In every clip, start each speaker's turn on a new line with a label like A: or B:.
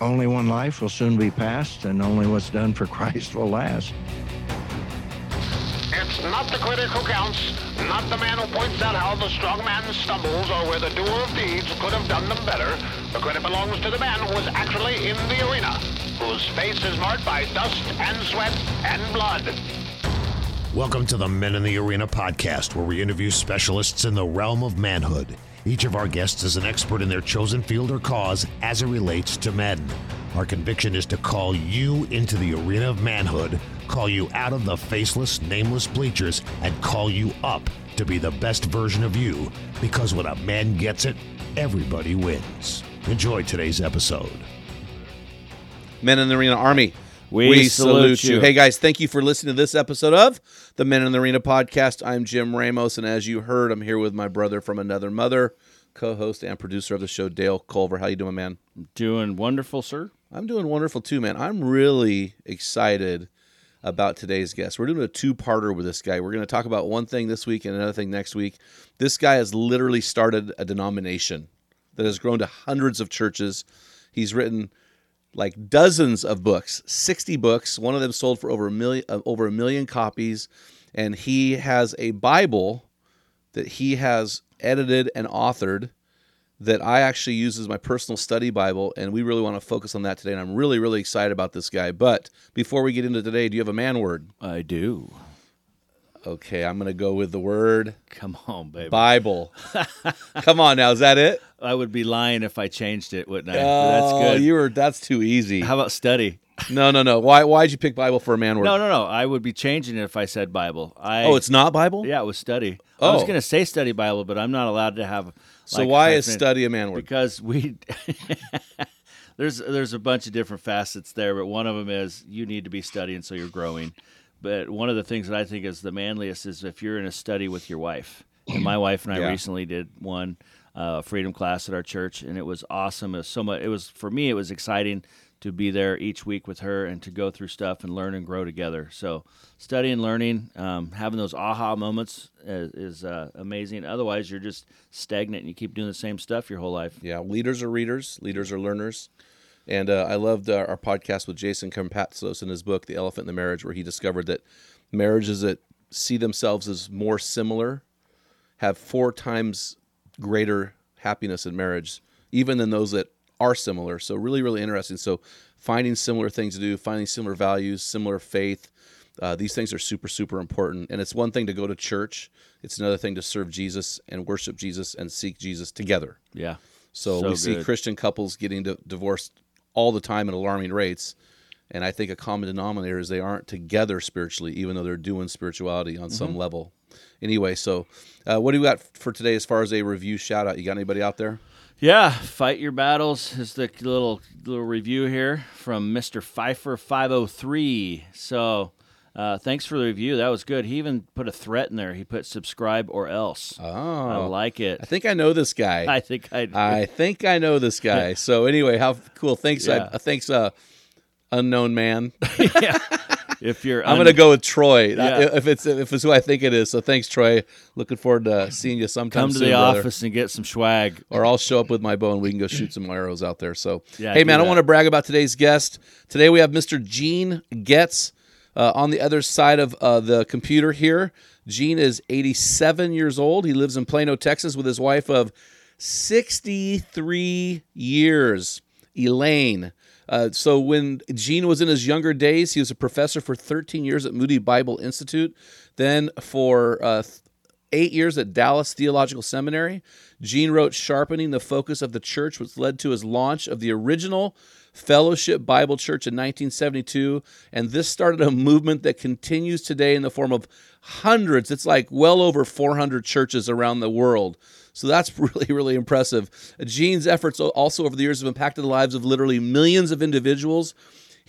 A: Only one life will soon be passed, and only what's done for Christ will last.
B: It's not the critic who counts, not the man who points out how the strong man stumbles or where the doer of deeds could have done them better. The credit belongs to the man who was actually in the arena, whose face is marked by dust and sweat and blood.
C: Welcome to the Men in the Arena podcast, where we interview specialists in the realm of manhood. Each of our guests is an expert in their chosen field or cause as it relates to men. Our conviction is to call you into the arena of manhood, call you out of the faceless, nameless bleachers, and call you up to be the best version of you. Because when a man gets it, everybody wins. Enjoy today's episode.
D: Men in the Arena Army.
E: We salute you.
D: Hey guys, thank you for listening to this episode of the Men in the Arena podcast. I'm Jim Ramos, and as you heard, I'm here with my brother from another mother, co-host and producer of the show, Dale Culver. How you doing, man?
E: Doing wonderful, sir.
D: I'm doing wonderful too, man. I'm really excited about today's guest. We're doing a two-parter with this guy. We're going to talk about one thing this week and another thing next week. This guy has literally started a denomination that has grown to hundreds of churches. He's written like dozens of books, 60 books. One of them sold for over a million uh, over a million copies and he has a Bible that he has edited and authored that I actually use as my personal study Bible and we really want to focus on that today and I'm really really excited about this guy. But before we get into today, do you have a man word?
E: I do.
D: Okay, I'm going to go with the word
E: Come on, baby.
D: Bible. Come on now, is that it?
E: I would be lying if I changed it, wouldn't I?
D: Oh,
E: That's good.
D: You were that's too easy.
E: How about study?
D: No, no, no. Why why'd you pick Bible for a man word?
E: No, no, no. I would be changing it if I said Bible. I
D: Oh, it's not Bible?
E: yeah, it was study. I was
D: Oh.
E: going to say study Bible, but I'm not allowed to have.
D: So
E: like,
D: why is study a man word?
E: Because we there's there's a bunch of different facets there, but one of them is you need to be studying so you're growing. But one of the things that I think is the manliest is if you're in a study with your wife. And my wife and I
D: Yeah.
E: recently did one uh, freedom class at our church, and it was awesome. It was so much. It was for me. It was exciting to be there each week with her and to go through stuff and learn and grow together. So studying, learning, um, having those aha moments is, is uh, amazing. Otherwise, you're just stagnant and you keep doing the same stuff your whole life.
D: Yeah, leaders are readers, leaders are learners. And uh, I loved uh, our podcast with Jason Kampatsos in his book, The Elephant in the Marriage, where he discovered that marriages that see themselves as more similar have four times greater happiness in marriage, even than those that are similar. So, really, really interesting. So, finding similar things to do, finding similar values, similar faith, uh, these things are super, super important. And it's one thing to go to church, it's another thing to serve Jesus and worship Jesus and seek Jesus together.
E: Yeah.
D: So,
E: So
D: we see. Christian couples getting di- divorced all the time at alarming rates. And I think a common denominator is they aren't together spiritually, even though they're doing spirituality on
E: Mm-hmm.
D: some level. Anyway, so uh, what do you got for today as far as a review shout out? You got anybody out there?
E: Yeah, fight your battles is the little little review here from Mr. Pfeiffer 503. So, uh, thanks for the review. That was good. He even put a threat in there. He put subscribe or else.
D: Oh,
E: I like it.
D: I think I know this guy.
E: I think I.
D: I think I know this guy. So anyway, how cool! Thanks,
E: Yeah.
D: uh, thanks, uh, unknown man. Yeah.
E: If you're,
D: I'm gonna go with Troy
E: Yeah.
D: if it's if it's who I think it is. So thanks, Troy. Looking forward to seeing you sometime
E: come to
D: soon,
E: the
D: brother.
E: office and get some swag.
D: or I'll show up with my bow and we can go shoot some arrows out there. So,
E: Yeah,
D: hey
E: do
D: man, I
E: that.
D: want to brag about today's guest. Today we have Mr. Gene Getz uh, on the other side of uh, the computer here. Gene is 87 years old. He lives in Plano, Texas, with his wife of 63 years, Elaine. Uh, so when Gene was in his younger days, he was a professor for 13 years at Moody Bible Institute, then for uh, eight years at Dallas Theological Seminary. Gene wrote Sharpening the Focus of the Church, which led to his launch of the original Fellowship Bible Church in 1972. And this started a movement that continues today in the form of hundreds, it's like well over 400 churches around the world. So that's really, really impressive. Gene's efforts also over the years have impacted the lives of literally millions of individuals.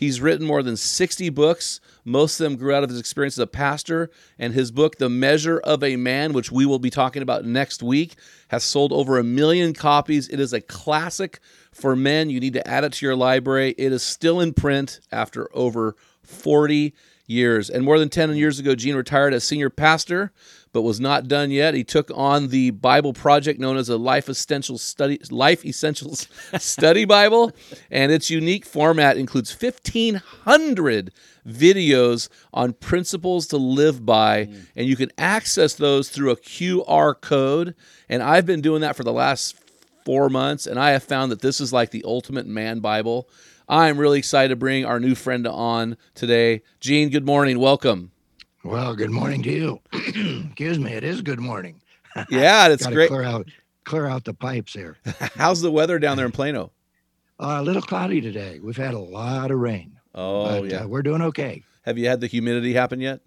D: He's written more than 60 books. Most of them grew out of his experience as a pastor. And his book, The Measure of a Man, which we will be talking about next week, has sold over a million copies. It is a classic for men. You need to add it to your library. It is still in print after over 40 years. And more than 10 years ago, Gene retired as senior pastor but was not done yet. He took on the Bible project known as a Life Essentials Study Life Essentials Study Bible, and its unique format includes 1500 videos on principles to live by, mm. and you can access those through a QR code. And I've been doing that for the last 4 months, and I have found that this is like the ultimate man Bible. I'm really excited to bring our new friend on today. Gene, good morning. Welcome.
A: Well, good morning to you. Excuse me. It is good morning.
D: Yeah, that's great.
A: Clear out, clear out the pipes here.
D: How's the weather down there in Plano?
A: Uh, a little cloudy today. We've had a lot of rain.
D: Oh, but, yeah.
A: Uh, we're doing okay.
D: Have you had the humidity happen yet?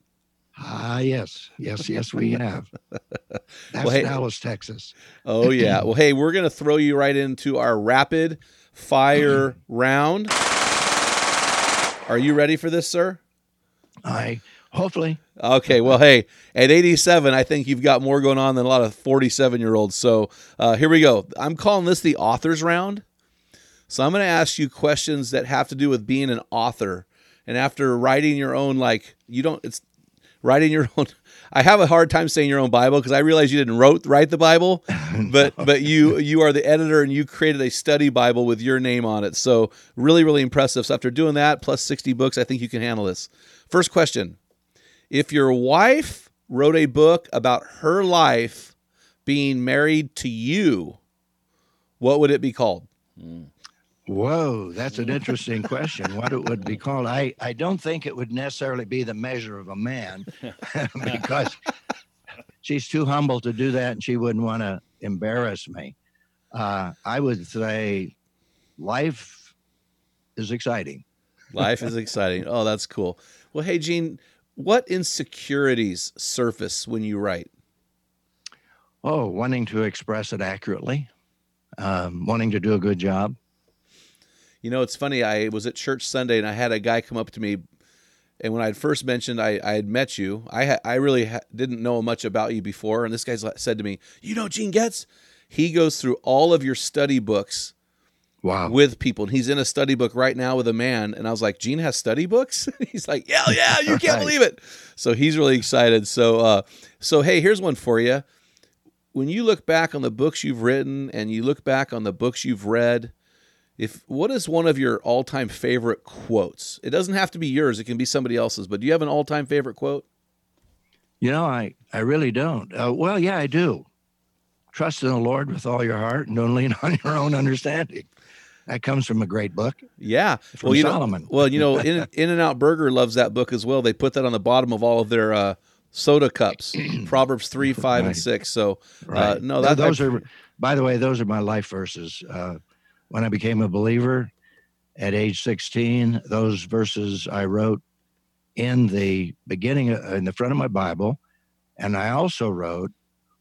A: Ah, yes, yes, yes, we have. That's well, hey, Dallas, Texas.
D: Oh yeah. Well, hey, we're gonna throw you right into our rapid fire round. Are you ready for this, sir?
A: I Hopefully.
D: Okay. Well, hey, at 87, I think you've got more going on than a lot of 47 year olds. So uh, here we go. I'm calling this the author's round. So I'm going to ask you questions that have to do with being an author. And after writing your own, like, you don't, it's writing your own. I have a hard time saying your own Bible because I realize you didn't wrote write the Bible, but but you you are the editor and you created a study Bible with your name on it. So really really impressive. So after doing that plus 60 books, I think you can handle this. First question: if your wife wrote a book about her life being married to you, what would it be called?
A: Whoa, that's an interesting question. What it would be called? I, I don't think it would necessarily be the measure of a man because she's too humble to do that and she wouldn't want to embarrass me. Uh, I would say life is exciting.
D: Life is exciting. Oh, that's cool. Well, hey, Gene, what insecurities surface when you write?
A: Oh, wanting to express it accurately, um, wanting to do a good job.
D: You know, it's funny. I was at church Sunday and I had a guy come up to me, and when I had first mentioned I, I had met you, I ha- I really ha- didn't know much about you before. And this guy said to me, "You know, Gene Getz." He goes through all of your study books
A: wow.
D: with people. And he's in a study book right now with a man. And I was like, Gene has study books? he's like, yeah, yeah, you can't right. believe it. So he's really excited. So, uh, so hey, here's one for you. When you look back on the books you've written and you look back on the books you've read, if what is one of your all-time favorite quotes? It doesn't have to be yours; it can be somebody else's. But do you have an all-time favorite quote?
A: You know, I I really don't. Uh, well, yeah, I do. Trust in the Lord with all your heart, and don't lean on your own understanding. That comes from a great book.
D: Yeah,
A: from well,
D: you
A: Solomon.
D: Know, well, you know, In In-N-Out Burger loves that book as well. They put that on the bottom of all of their uh, soda cups. Proverbs three, five, right. and six. So, uh, right. uh, no, that,
A: those I, are. By the way, those are my life verses. Uh, when I became a believer at age 16, those verses I wrote in the beginning, uh, in the front of my Bible, and I also wrote,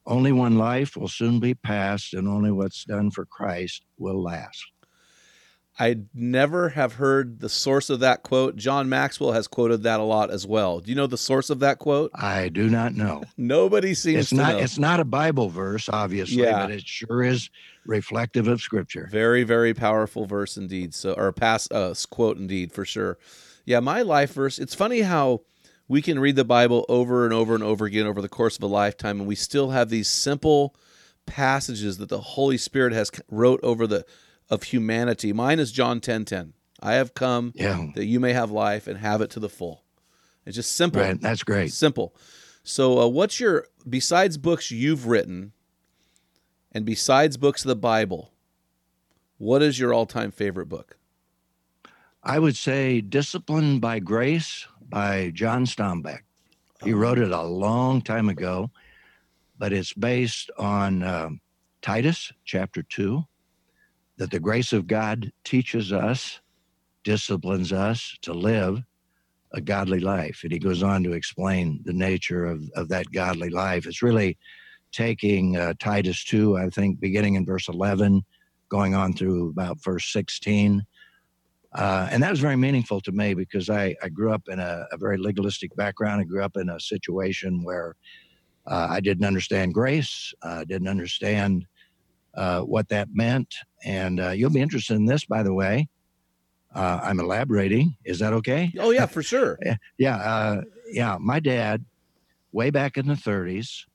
A: "Only one life will soon be passed, and only what's done for Christ will last."
D: I never have heard the source of that quote. John Maxwell has quoted that a lot as well. Do you know the source of that quote?
A: I do not know.
D: Nobody seems
A: it's
D: to
A: not,
D: know.
A: It's not a Bible verse, obviously, yeah. but it sure is reflective of Scripture.
D: Very, very powerful verse indeed. So, or past uh, quote indeed for sure. Yeah, my life verse. It's funny how we can read the Bible over and over and over again over the course of a lifetime, and we still have these simple passages that the Holy Spirit has wrote over the of humanity. Mine is John 10 10. I have come yeah. that you may have life and have it to the full. It's just simple.
A: Right. That's great.
D: Simple. So, uh, what's your, besides books you've written and besides books of the Bible, what is your all time favorite book?
A: I would say Discipline by Grace by John Strombeck. He wrote it a long time ago, but it's based on um, Titus chapter 2 that the grace of God teaches us, disciplines us to live a godly life. And he goes on to explain the nature of, of that godly life. It's really taking uh, Titus 2, I think, beginning in verse 11, going on through about verse 16 uh, and that was very meaningful to me because I, I grew up in a, a, very legalistic background. I grew up in a situation where uh, I didn't understand grace, uh, didn't understand uh, what that meant. And uh, you'll be interested in this, by the way. Uh, I'm elaborating. Is that okay?
D: Oh, yeah, for sure.
A: yeah. yeah. My dad, way back in the 30s,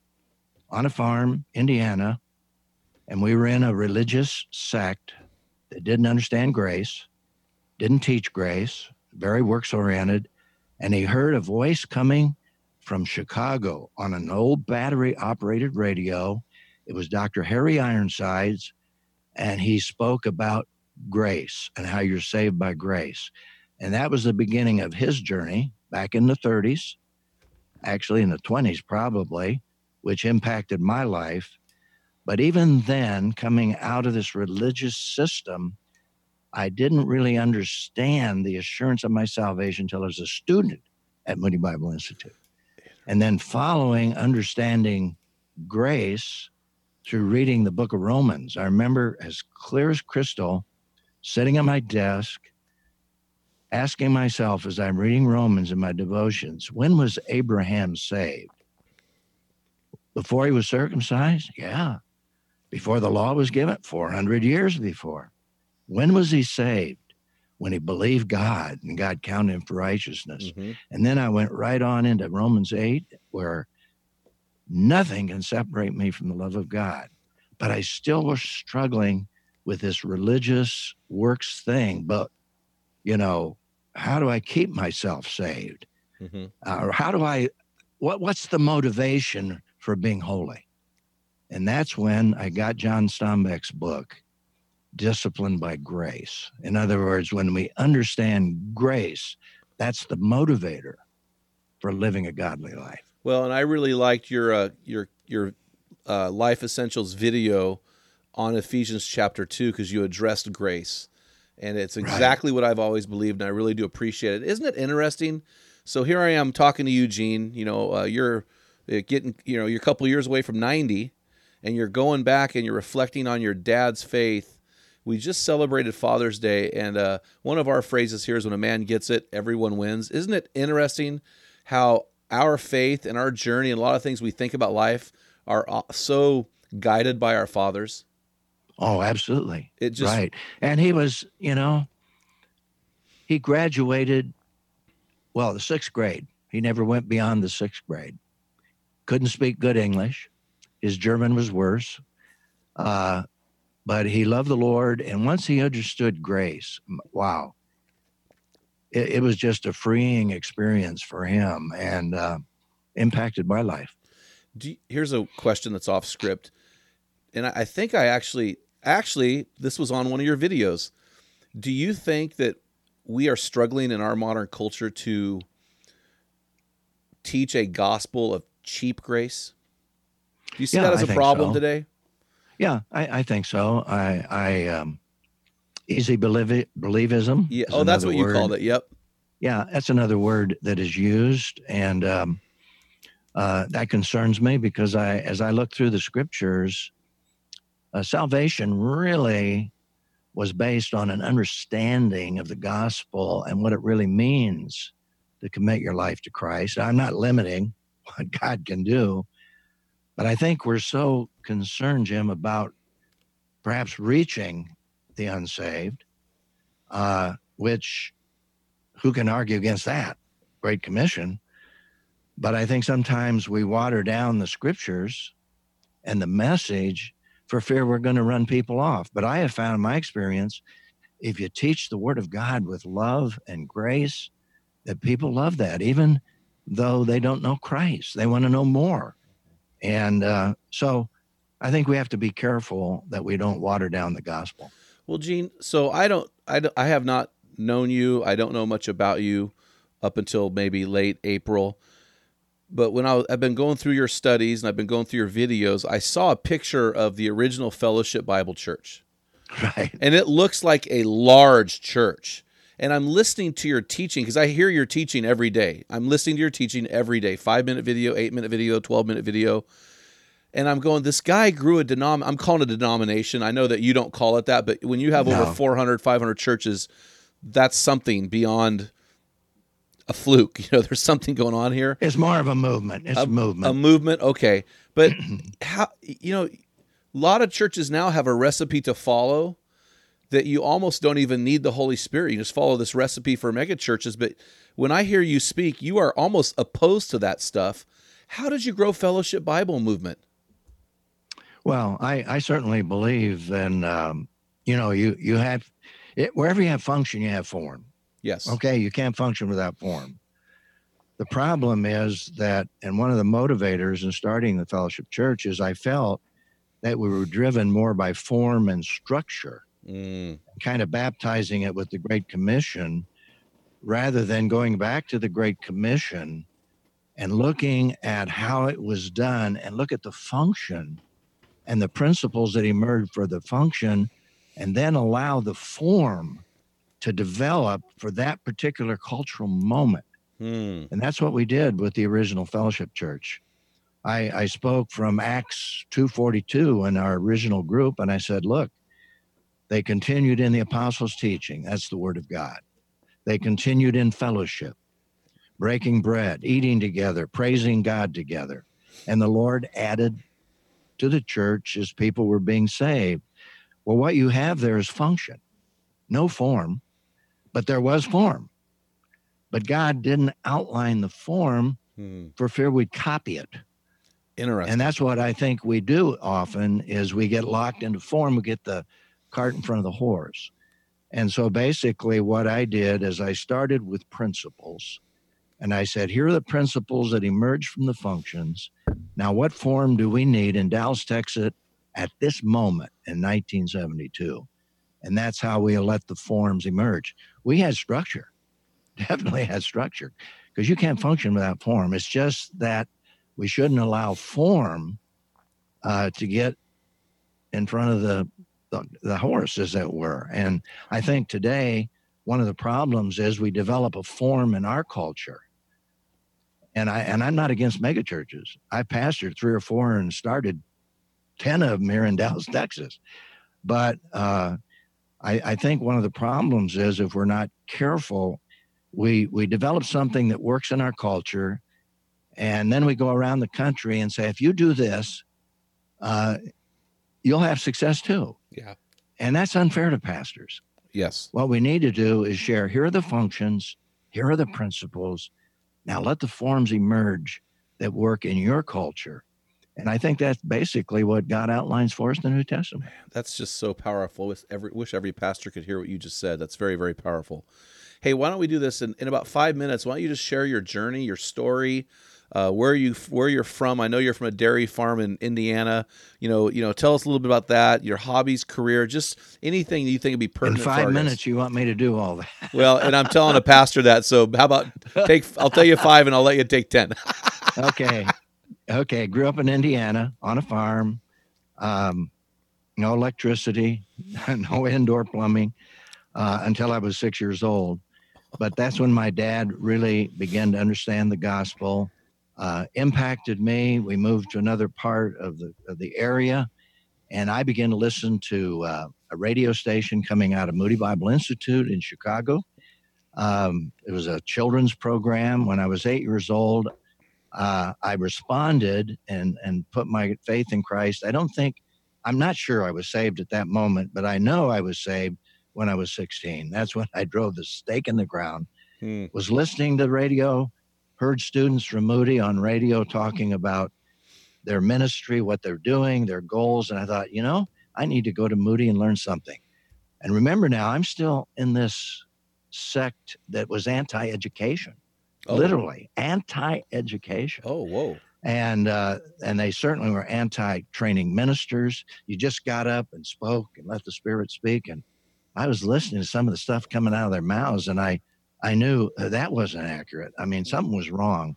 A: on a farm, Indiana, and we were in a religious sect that didn't understand grace didn't teach grace, very works oriented, and he heard a voice coming from Chicago on an old battery operated radio. It was Dr. Harry Ironsides, and he spoke about grace and how you're saved by grace. And that was the beginning of his journey back in the 30s, actually in the 20s, probably, which impacted my life. But even then, coming out of this religious system, I didn't really understand the assurance of my salvation until I was a student at Moody Bible Institute. And then following understanding grace through reading the book of Romans, I remember as clear as crystal sitting at my desk, asking myself as I'm reading Romans in my devotions, when was Abraham saved? Before he was circumcised? Yeah. Before the law was given? 400 years before. When was he saved? When he believed God and God counted him for righteousness. Mm-hmm. And then I went right on into Romans 8, where nothing can separate me from the love of God. But I still was struggling with this religious works thing. But, you know, how do I keep myself saved? Mm-hmm. Uh, or how do I, what, what's the motivation for being holy? And that's when I got John Strombeck's book disciplined by grace. In other words, when we understand grace, that's the motivator for living a godly life.
D: Well, and I really liked your uh, your your uh, life essentials video on Ephesians chapter two because you addressed grace, and it's exactly right. what I've always believed, and I really do appreciate it. Isn't it interesting? So here I am talking to Eugene. You know, uh, you're uh, getting you know you're a couple years away from ninety, and you're going back and you're reflecting on your dad's faith we just celebrated Father's Day, and uh, one of our phrases here is when a man gets it, everyone wins. Isn't it interesting how our faith and our journey and a lot of things we think about life are so guided by our fathers?
A: Oh, absolutely. It just right. And he was, you know, he graduated, well, the sixth grade. He never went beyond the sixth grade. Couldn't speak good English. His German was worse. Uh, but he loved the Lord. And once he understood grace, wow, it, it was just a freeing experience for him and uh, impacted my life.
D: You, here's a question that's off script. And I, I think I actually, actually, this was on one of your videos. Do you think that we are struggling in our modern culture to teach a gospel of cheap grace? Do you see yeah, that as a problem so. today?
A: Yeah, I, I think so. I, I um, easy believe believism.
D: Yeah. Oh, that's what word. you called it. Yep.
A: Yeah, that's another word that is used, and um, uh, that concerns me because I, as I look through the scriptures, uh, salvation really was based on an understanding of the gospel and what it really means to commit your life to Christ. I'm not limiting what God can do, but I think we're so concerned, Jim, about perhaps reaching the unsaved, uh, which who can argue against that? Great Commission. But I think sometimes we water down the scriptures and the message for fear we're going to run people off. But I have found in my experience, if you teach the Word of God with love and grace, that people love that, even though they don't know Christ. They want to know more. And uh, so I think we have to be careful that we don't water down the gospel.
D: Well, Gene, so I don't, I, I have not known you. I don't know much about you up until maybe late April. But when I, I've been going through your studies and I've been going through your videos, I saw a picture of the original Fellowship Bible Church.
A: Right.
D: And it looks like a large church. And I'm listening to your teaching because I hear your teaching every day. I'm listening to your teaching every day five minute video, eight minute video, 12 minute video. And I'm going, this guy grew a denom. I'm calling it a denomination. I know that you don't call it that, but when you have over
A: No.
D: 400, 500 churches, that's something beyond a fluke. You know, there's something going on here
A: It's more of a movement. It's a, movement.
D: a movement okay but how you know a lot of churches now have a recipe to follow that you almost don't even need the holy spirit you just follow this recipe for mega churches but when i hear you speak you are almost opposed to that stuff how did you grow fellowship bible movement
A: Well, I, I certainly believe in, um, you know, you, you have, it, wherever you have function, you have form.
D: yes
A: Okay. You can't function without form. The problem is that, and one of the motivators in starting the fellowship church is I felt that we were driven more by form and structure,
D: Mm,
A: kind of baptizing it with the Great Commission rather than going back to the Great Commission and looking at how it was done and look at the function and the principles that emerge for the function and then allow the form to develop for that particular cultural moment.
D: hmm,
A: And that's what we did with the original fellowship church. I, I spoke from Acts 242 in our original group, and I said, look, they continued in the apostles' teaching. That's the word of God. They continued in fellowship, breaking bread, eating together, praising God together. And the Lord added to the church as people were being saved. Well, what you have there is function, no form, but there was form. But God didn't outline the form
D: hmm.
A: for fear we'd copy it.
D: interesting
A: And that's what I think we do often is we get locked into form, we get the cart in front of the horse. And so basically what I did is I started with principles and I said, here are the principles that emerge from the functions. Now, what form do we need in Dallas, Texas at this moment in 1972? And that's how we let the forms emerge. We had structure, definitely had structure, because you can't function without form. It's just that we shouldn't allow form uh, to get in front of the, the the horse, as it were. And I think today one of the problems is we develop a form in our culture. And I and I'm not against megachurches. I pastored three or four and started ten of them here in Dallas, Texas. But uh, I, I think one of the problems is if we're not careful, we we develop something that works in our culture and then we go around the country and say, if you do this, uh, you'll have success too.
D: Yeah.
A: And that's unfair to pastors.
D: yes
A: What we need to do is share here are the functions, here are the principles. Now let the forms emerge that work in your culture. And I think that's basically what God outlines for us in the New Testament.
D: That's just so powerful. Wish every, wish every pastor could hear what you just said. That's very, very powerful. Hey, why don't we do this in, in about five minutes? Why don't you just share your journey, your story, uh, where you where you're from? I know you're from a dairy farm in Indiana. You know, you know, tell us a little bit about that, your hobbies, career, just anything you think would be
A: In
D: pertinent. for
A: five minutes, you want me to do all that.
D: Well, and I'm telling a pastor that. So how about take? I'll tell you five, and I'll let you take ten.
A: okay. Okay. Grew up in Indiana on a farm. Um, no electricity, no indoor plumbing uh, until I was six years old. But that's when my dad really began to understand the gospel, uh, impacted me. We moved to another part of the, of the area, and I began to listen to uh, a radio station coming out of Moody Bible Institute in Chicago. Um, it was a children's program. When I was eight years old, uh, I responded and and put my faith in Christ. I don't think I'm not sure I was saved at that moment, but I know I was saved when I was 16. That's when I drove the stake in the ground.
D: Hmm.
A: Was listening to the radio, heard students from Moody on radio talking about their ministry, what they're doing, their goals, and I thought, you know, I need to go to Moody and learn something. And remember now, I'm still in this sect that was anti-education
D: Oh.
A: literally anti-education
D: Oh, whoa.
A: and uh, and they certainly were anti-training ministers you just got up and spoke and let the spirit speak and I was listening to some of the stuff coming out of their mouths, and I, I knew that wasn't accurate. I mean, something was wrong.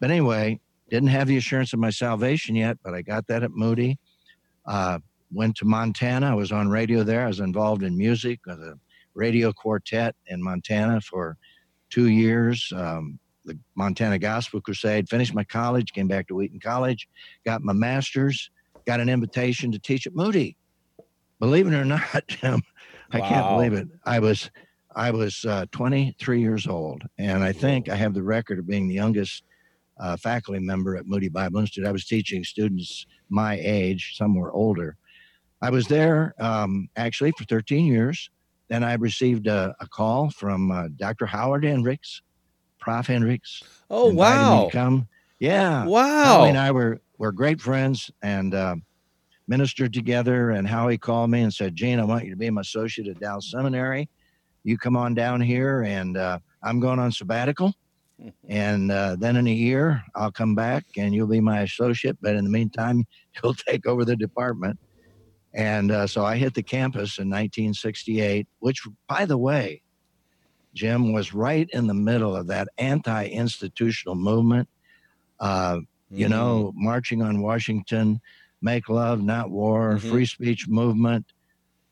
A: But anyway, didn't have the assurance of my salvation yet, but I got that at Moody. Uh, went to Montana. I was on radio there. I was involved in music with a radio quartet in Montana for two years. Um, the Montana Gospel Crusade. Finished my college, came back to Wheaton College, got my master's, got an invitation to teach at Moody. Believe it or not, I can't believe it. I was I was uh, 23 years old, and I think I have the record of being the youngest uh, faculty member at Moody Bible Institute. I was teaching students my age, some were older. I was there um, actually for 13 years. Then I received a, a call from uh, Dr. Howard Hendricks, Prof. Hendricks.
D: Oh wow!
A: come. Yeah.
D: Wow!
A: Howie and I were were great friends and uh, ministered together. And Howie called me and said, "Gene, I want you to be my associate at Dallas Seminary. You come on down here, and uh, I'm going on sabbatical. And uh, then in a year, I'll come back, and you'll be my associate. But in the meantime, you'll take over the department." And uh, so I hit the campus in 1968, which, by the way, Jim was right in the middle of that anti-institutional movement. Uh, you
D: Mhm.
A: know, marching on Washington, make love, not war,
D: Mhm.
A: free speech movement,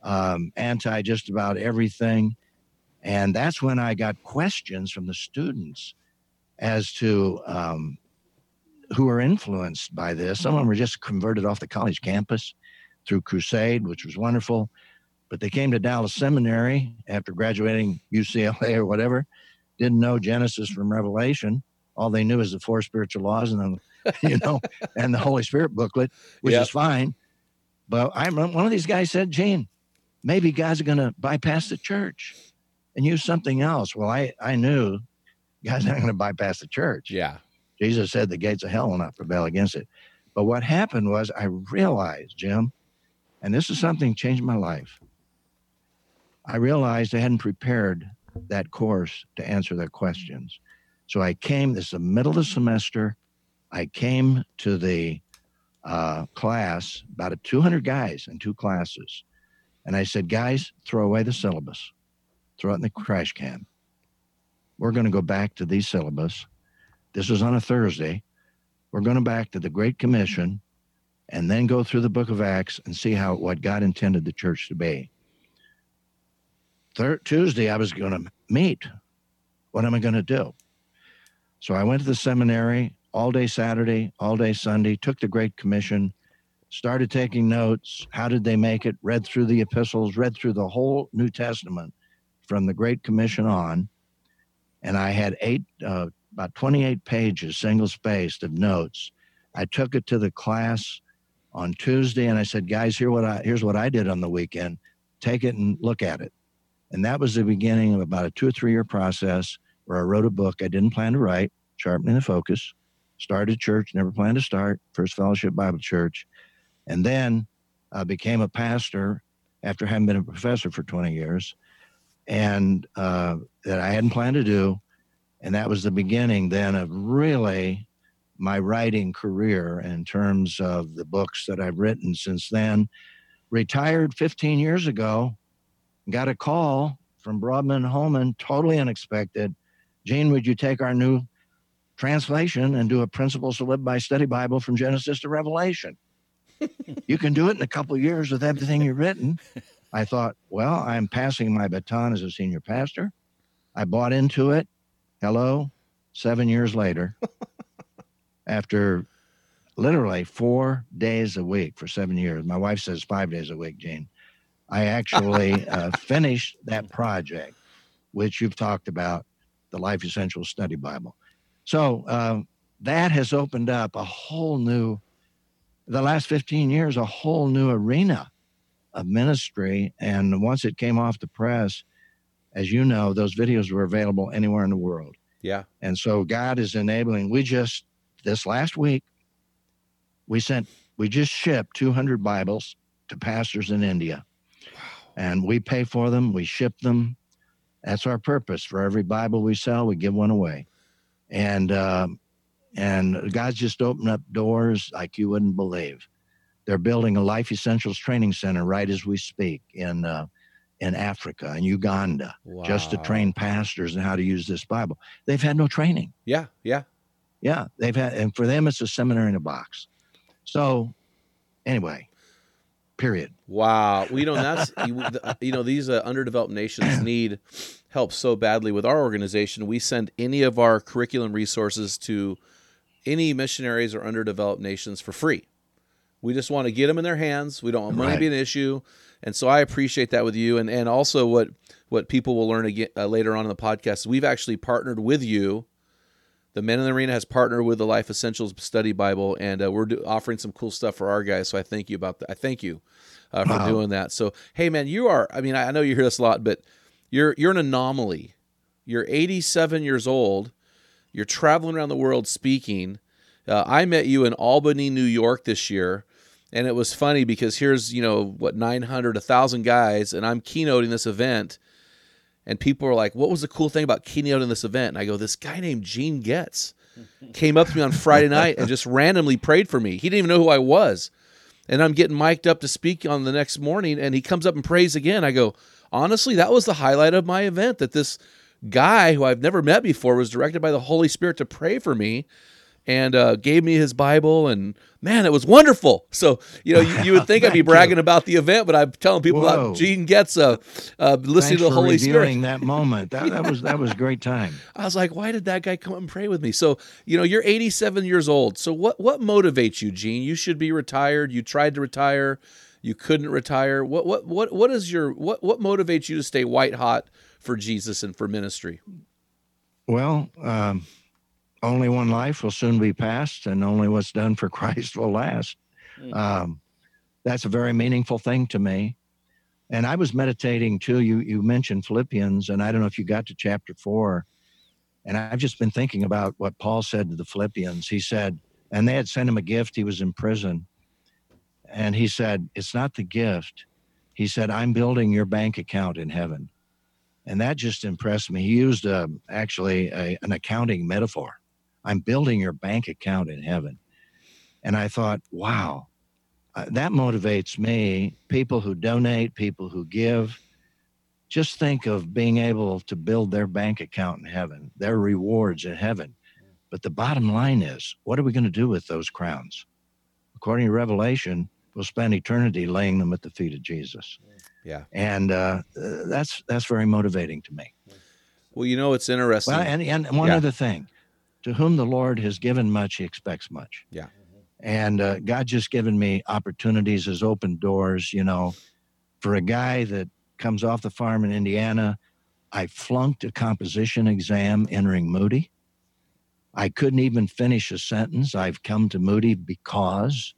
A: um, anti just about everything. And that's when I got questions from the students as to um, who were influenced by this. Some of them were just converted off the college campus through Crusade, which was wonderful. But they came to Dallas Seminary after graduating UCLA or whatever, didn't know Genesis from Revelation. All they knew is the four spiritual laws and the, you know, and the Holy Spirit booklet, which
D: Yep.
A: is fine. But I remember one of these guys said, Gene, maybe God's going to bypass the church and use something else. Well, I, I knew God's not going to bypass the church.
D: Yeah.
A: Jesus said the gates of hell will not prevail against it. But what happened was I realized, Jim, and this is something changed my life. I realized I hadn't prepared that course to answer their questions. So I came, this is the middle of the semester. I came to the uh, class, about a 200 guys in two classes. And I said, guys, throw away the syllabus, throw it in the trash can. We're going to go back to these syllabus. This was on a Thursday. We're going to back to the Great Commission and then go through the book of Acts and see how what God intended the church to be. Thir- Tuesday, I was going to meet. What am I going to do? So I went to the seminary all day Saturday, all day Sunday, took the Great Commission, started taking notes. How did they make it? Read through the epistles, read through the whole New Testament from the Great Commission on. And I had eight, uh, about 28 pages, single spaced of notes. I took it to the class on Tuesday and I said, guys, here what I, here's what I did on the weekend. Take it and look at it. And that was the beginning of about a two or three year process where I wrote a book I didn't plan to write, Sharpening the Focus. Started church, never planned to start, First Fellowship Bible Church. And then uh, became a pastor after having been a professor for 20 years. And uh, that I hadn't planned to do. And that was the beginning then of really my writing career in terms of the books that I've written since then. Retired 15 years ago, got a call from Broadman Holman, totally unexpected. Gene, would you take our new translation and do a Principles to Live by Study Bible from Genesis to Revelation? you can do it in a couple of years with everything you've written. I thought, well, I'm passing my baton as a senior pastor. I bought into it. Hello, seven years later, after literally four days a week for seven years. My wife says five days a week, Gene. I actually uh, finished that project, which you've talked about, the Life Essential Study Bible. So uh, that has opened up a whole new, the last 15 years, a whole new arena of ministry. And once it came off the press, as you know, those videos were available anywhere in the world.
D: Yeah.
A: And so God is enabling. We just, this last week, we sent, we just shipped 200 Bibles to pastors in India. And we pay for them, we ship them. That's our purpose. For every Bible we sell, we give one away. And, um, and God's just opened up doors like you wouldn't believe. They're building a Life Essentials Training Center right as we speak in, uh, in Africa and Uganda just to train pastors and how to use this Bible. They've had no training.
D: Yeah, yeah.
A: Yeah, they've had, and for them, it's a seminary in a box. So, anyway, period.
D: Wow. Well, you know, that's you, you know these uh, underdeveloped nations need help so badly. With our organization, we send any of our curriculum resources to any missionaries or underdeveloped nations for free. We just want to get them in their hands. We don't want money to be an issue, and so I appreciate that with you. And and also what what people will learn again uh, later on in the podcast. We've actually partnered with you. The Men in the Arena has partnered with the Life Essentials Study Bible, and uh, we're do- offering some cool stuff for our guys. So I thank you about that. I thank you uh, for
A: Wow.
D: doing that. So hey, man, you are. I mean, I I know you hear this a lot, but you're you're an anomaly. You're 87 years old. You're traveling around the world speaking. Uh, I met you in Albany, New York this year, and it was funny because here's you know what 900, 1,000 guys, and I'm keynoting this event, and people are like, "What was the cool thing about keynoting this event?" And I go, "This guy named Gene Getz came up to me on Friday night and just randomly prayed for me. He didn't even know who I was." and I'm getting mic'd up to speak on the next morning, and he comes up and prays again. I go, honestly, that was the highlight of my event. That this guy who I've never met before was directed by the Holy Spirit to pray for me, and uh, gave me his Bible, and man, it was wonderful. So you know, you, you would think I'd be
A: Thank you.
D: bragging about the event, but I'm telling people
A: Whoa.
D: about Gene Getz uh, uh, listening
A: Thanks
D: to the Holy Spirit.
A: that moment. That, that was that was a great time.
D: I was like, why did that guy come and pray with me? So, you know, you're 87 years old. So what what motivates you, Gene? You should be retired. You tried to retire, you couldn't retire. What what what what is your what what motivates you to stay white hot for Jesus and for ministry?
A: Well, um, only one life will soon be passed, and only what's done for Christ will last.
E: Mm.
A: Um, that's a very meaningful thing to me. And I was meditating too. You you mentioned Philippians, and I don't know if you got to chapter four. And I've just been thinking about what Paul said to the Philippians. He said, and they had sent him a gift. He was in prison, and he said, "It's not the gift." He said, "I'm building your bank account in heaven." and that just impressed me. He used uh, actually a, an accounting metaphor. I'm building your bank account in heaven, and I thought, wow, uh, that motivates me. People who donate, people who give, just think of being able to build their bank account in heaven, their rewards in heaven. But the bottom line is, what are we going to do with those crowns? According to Revelation, we'll spend eternity laying them at the feet of Jesus
D: Yeah.
A: and uh, that's that's very motivating to me.
D: Well, you know, it's interesting.
A: Well, and and one
D: Yeah.
A: other thing, to whom the Lord has given much, He expects much.
D: Yeah.
A: And uh, God just given me opportunities, has opened doors. You know, for a guy that comes off the farm in Indiana, I flunked a composition exam entering Moody. I couldn't even finish a sentence. I've come to Moody because,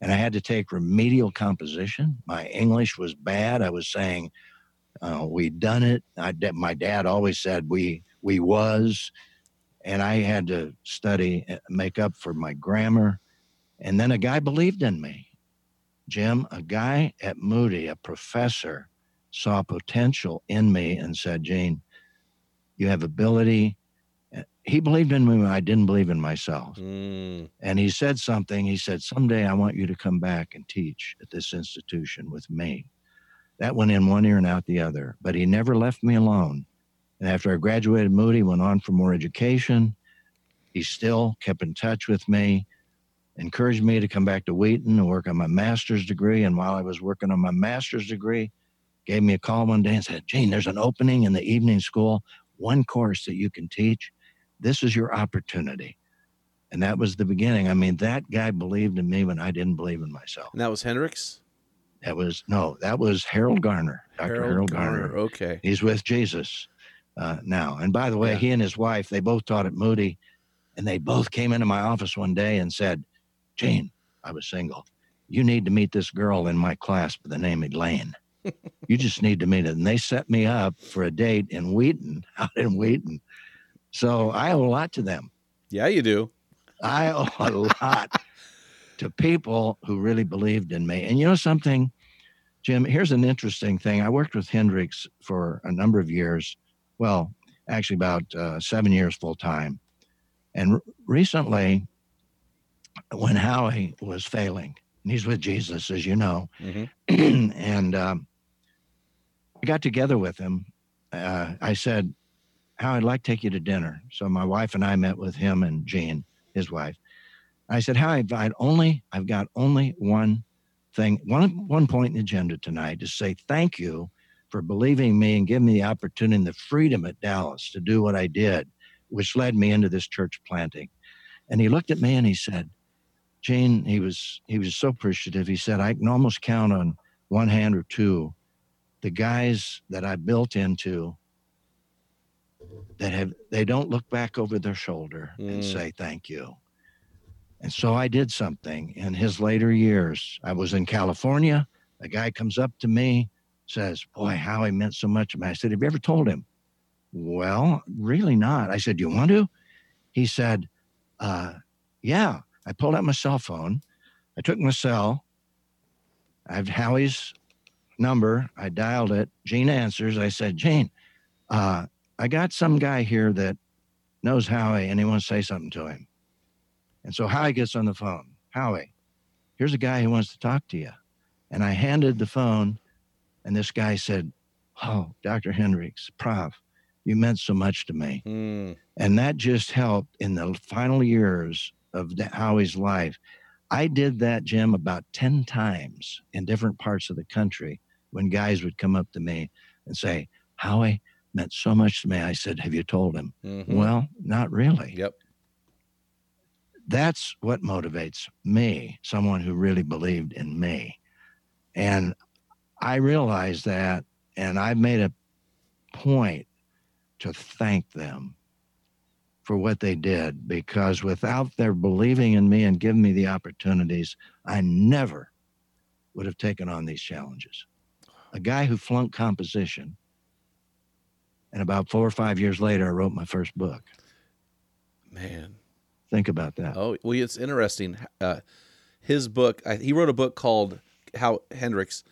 A: and I had to take remedial composition. My English was bad. I was saying, uh, "We done it." I, my dad always said, "We we was," and I had to study, uh, make up for my grammar. And then a guy believed in me, Jim. A guy at Moody, a professor, saw potential in me and said, "Gene, you have ability." Uh, He believed in me when I didn't believe in myself
D: Mm,
A: and he said something. He said, Someday I want you to come back and teach at this institution with me. That went in one ear and out the other, but he never left me alone. And after I graduated Moody, went on for more education. He still kept in touch with me, encouraged me to come back to Wheaton and work on my master's degree. And while I was working on my master's degree, gave me a call one day and said, Gene, there's an opening in the evening school, one course that you can teach. This is your opportunity. And that was the beginning. I mean, that guy believed in me when I didn't believe in myself.
D: and that was Hendricks.
A: That was no, that was Harold Garner, Dr. Harold, Garner.
D: Okay.
A: He's with Jesus uh, now. And by the way,
D: Yeah.
A: he and his wife, they both taught at Moody, and they both came into my office one day and said, Gene, I was single. You need to meet this girl in my class by the name of Elaine. you just need to meet it. And they set me up for a date in Wheaton, out in Wheaton. So I owe a lot to them.
D: Yeah, you do.
A: I owe a lot to people who really believed in me. And you know something, Jim, here's an interesting thing. I worked with Hendricks for a number of years. Well, actually, about uh, seven years full time. And r- recently, when Howie was failing, and he's with Jesus, as you know,
D: Mhm.
A: and um, I got together with him. Uh, I said, "How I'd like to take you to dinner." So my wife and I met with him and Jeanne, his wife. I said, "How I've got only I've got only one thing, one one point in the agenda tonight to say thank you for believing me and giving me the opportunity and the freedom at Dallas to do what I did, which led me into this church planting." And he looked at me and he said, Gene, he was he was so appreciative. He said, I can almost count on one hand or two the guys that I built into that have they don't look back over their shoulder and
D: Mm.
A: say thank you. And so I did something in his later years. I was in California. A guy comes up to me, says, Boy, Howie meant so much to me. I said, Have you ever told him? Well, really not. I said, Do You want to? He said, uh, Yeah. I pulled out my cell phone. I took my cell. I have Howie's number. I dialed it. Gene answers. I said, Gene, uh, I got some guy here that knows Howie and he wants to say something to him. And so Howie gets on the phone. Howie, here's a guy who wants to talk to you. And I handed the phone, and this guy said, Oh, Dr. Hendricks, Prof, you meant so much to me.
D: Mm.
A: And that just helped in the final years of Howie's life. I did that, Jim, about 10 times in different parts of the country when guys would come up to me and say, Howie meant so much to me. I said, Have you told him?
D: Mhm.
A: Well, not really.
D: Yep.
A: That's what motivates me, someone who really believed in me. And I realized that, and I've made a point to thank them for what they did because without their believing in me and giving me the opportunities, I never would have taken on these challenges. A guy who flunked composition, and about four or five years later, I wrote my first book.
D: Man.
A: Think about that.
D: Oh, well, it's interesting. Uh, his book, I, he wrote a book called How Hendricks,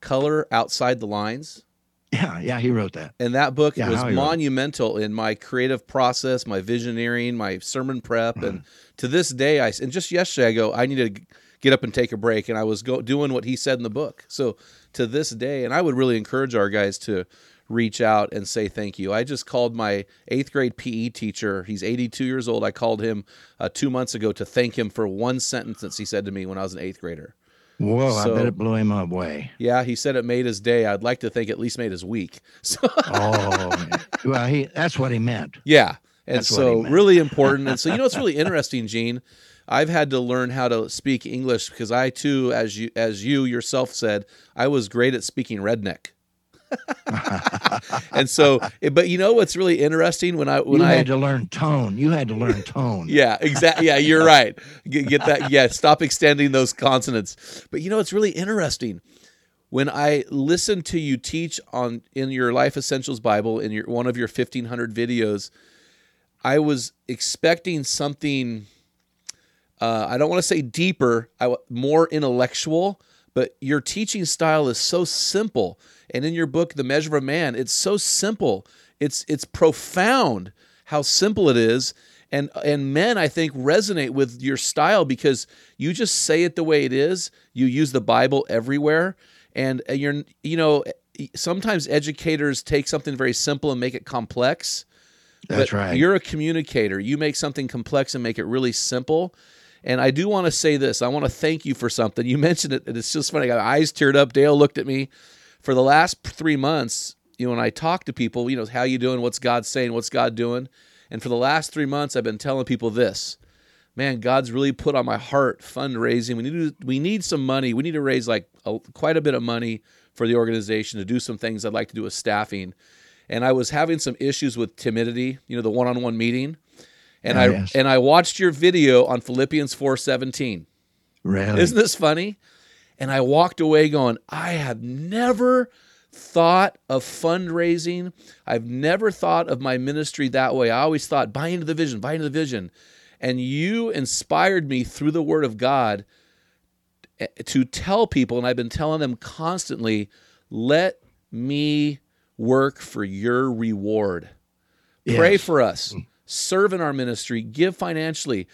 D: Color Outside the Lines.
A: Yeah, yeah, he wrote that.
D: And that book
A: Yeah,
D: was
A: Howie wrote it.
D: monumental in my creative process, my visioneering, my sermon prep.
A: Mm-hmm.
D: And to this day, I, and just yesterday, I go, I need to get up and take a break. And I was go, doing what he said in the book. So to this day, and I would really encourage our guys to reach out and say thank you. I just called my eighth grade PE teacher. He's 82 years old. I called him uh, two months ago to thank him for one sentence that he said to me when I was an eighth grader.
A: Whoa, I bet it blew him away.
D: Yeah, he said it made his day. I'd like to think at least made his week. So
A: Oh, well, he that's what he meant.
D: Yeah. And
A: That's
D: so really important. And so you know it's really interesting, Gene. I've had to learn how to speak English because I too, as you as you yourself said, I was great at speaking redneck. and so, eh, but you know what's really interesting when I when
A: you
D: I
A: had to learn tone. You had to learn tone.
D: yeah, exactly. Yeah, you're right. Get, get that. Yeah, stop extending those consonants. But you know, it's really interesting when I listen to you teach on in your Life Essentials Bible in your one of your 1500 videos. I was expecting something. Uh, I don't want to say deeper, I, more intellectual, but your teaching style is so simple. And in your book, The Measure of a Man, it's so simple. It's it's profound how simple it is. And and men, I think, resonate with your style because you just say it the way it is. You use the Bible everywhere, and uh, you're you know sometimes educators take something very simple and make it complex.
A: That's
D: But
A: right.
D: You're a communicator. You make something complex and make it really simple. And I do want to say this. I want to thank you for something. You mentioned it, and it's just funny. I got eyes teared up. Dale looked at me. For the last three months, you know, when I talk to people, you know, how you doing? What's God saying? What's God doing? And for the last three months, I've been telling people this. Man, God's really put on my heart fundraising. We need to, we need some money. We need to raise like a, quite a bit of money for the organization to do some things I'd like to do with staffing. And I was having some issues with timidity, you know, the one-on-one meeting. And
A: Ah,
D: I
A: yes.
D: and I watched your video on Philippians 4:17.
A: Really?
D: Isn't this funny? And I walked away going, I have never thought of fundraising. I've never thought of my ministry that way. I always thought, buy into the vision, buy into the vision. And you inspired me through the word of God eh, to tell people, and I've been telling them constantly, let me work for your reward. Pray
A: Yes.
D: for us, serve in our ministry, give financially.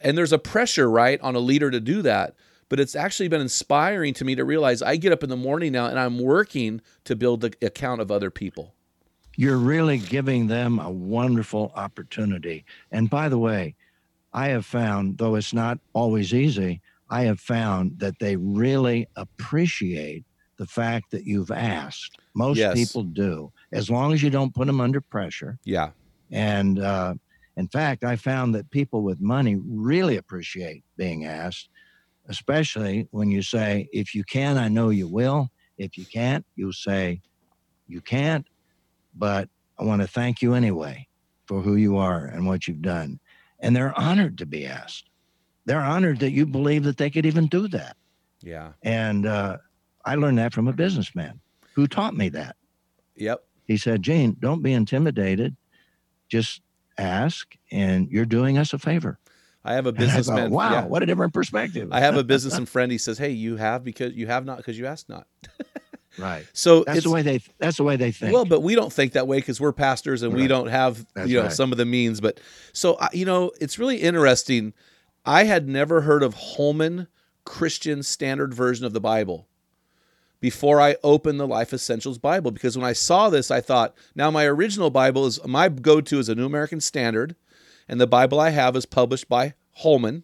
D: And there's a pressure, right, on a leader to do that. but it's actually been inspiring to me to realize I get up in the morning now and I'm working to build the account of other people.
A: You're really giving them a wonderful opportunity. And by the way, I have found, though it's not always easy, I have found that they really appreciate the fact that you've asked. Most
D: Yes.
A: people do, as long as you don't put them under pressure.
D: Yeah.
A: And uh, in fact, I found that people with money really appreciate being asked, especially when you say, if you can, I know you will. If you can't, you'll say, you can't, but I want to thank you anyway for who you are and what you've done. And they're honored to be asked. They're honored that you believe that they could even do that.
D: Yeah.
A: And uh, I learned that from a businessman who taught me that.
D: Yep.
A: He said, Gene, don't be intimidated. Just ask, and you're doing us a favor.
D: I have a
A: And I thought,
D: businessman.
A: wow,
D: yeah.
A: what a different perspective.
D: I have a business and friend. He says, "Hey, you have because you have not because you asked not."
A: right.
D: So
A: That's the way they. That's the way they think.
D: well, but we don't think that way because we're pastors and we don't have
A: That's
D: you know
A: right.
D: some of the means. But so you know, it's really interesting. I had never heard of Holman Christian Standard Version of the Bible before I opened the Life Essentials Bible because when I saw this, I thought, now my original Bible is my go-to is a New American Standard, and the Bible I have is published by Holman.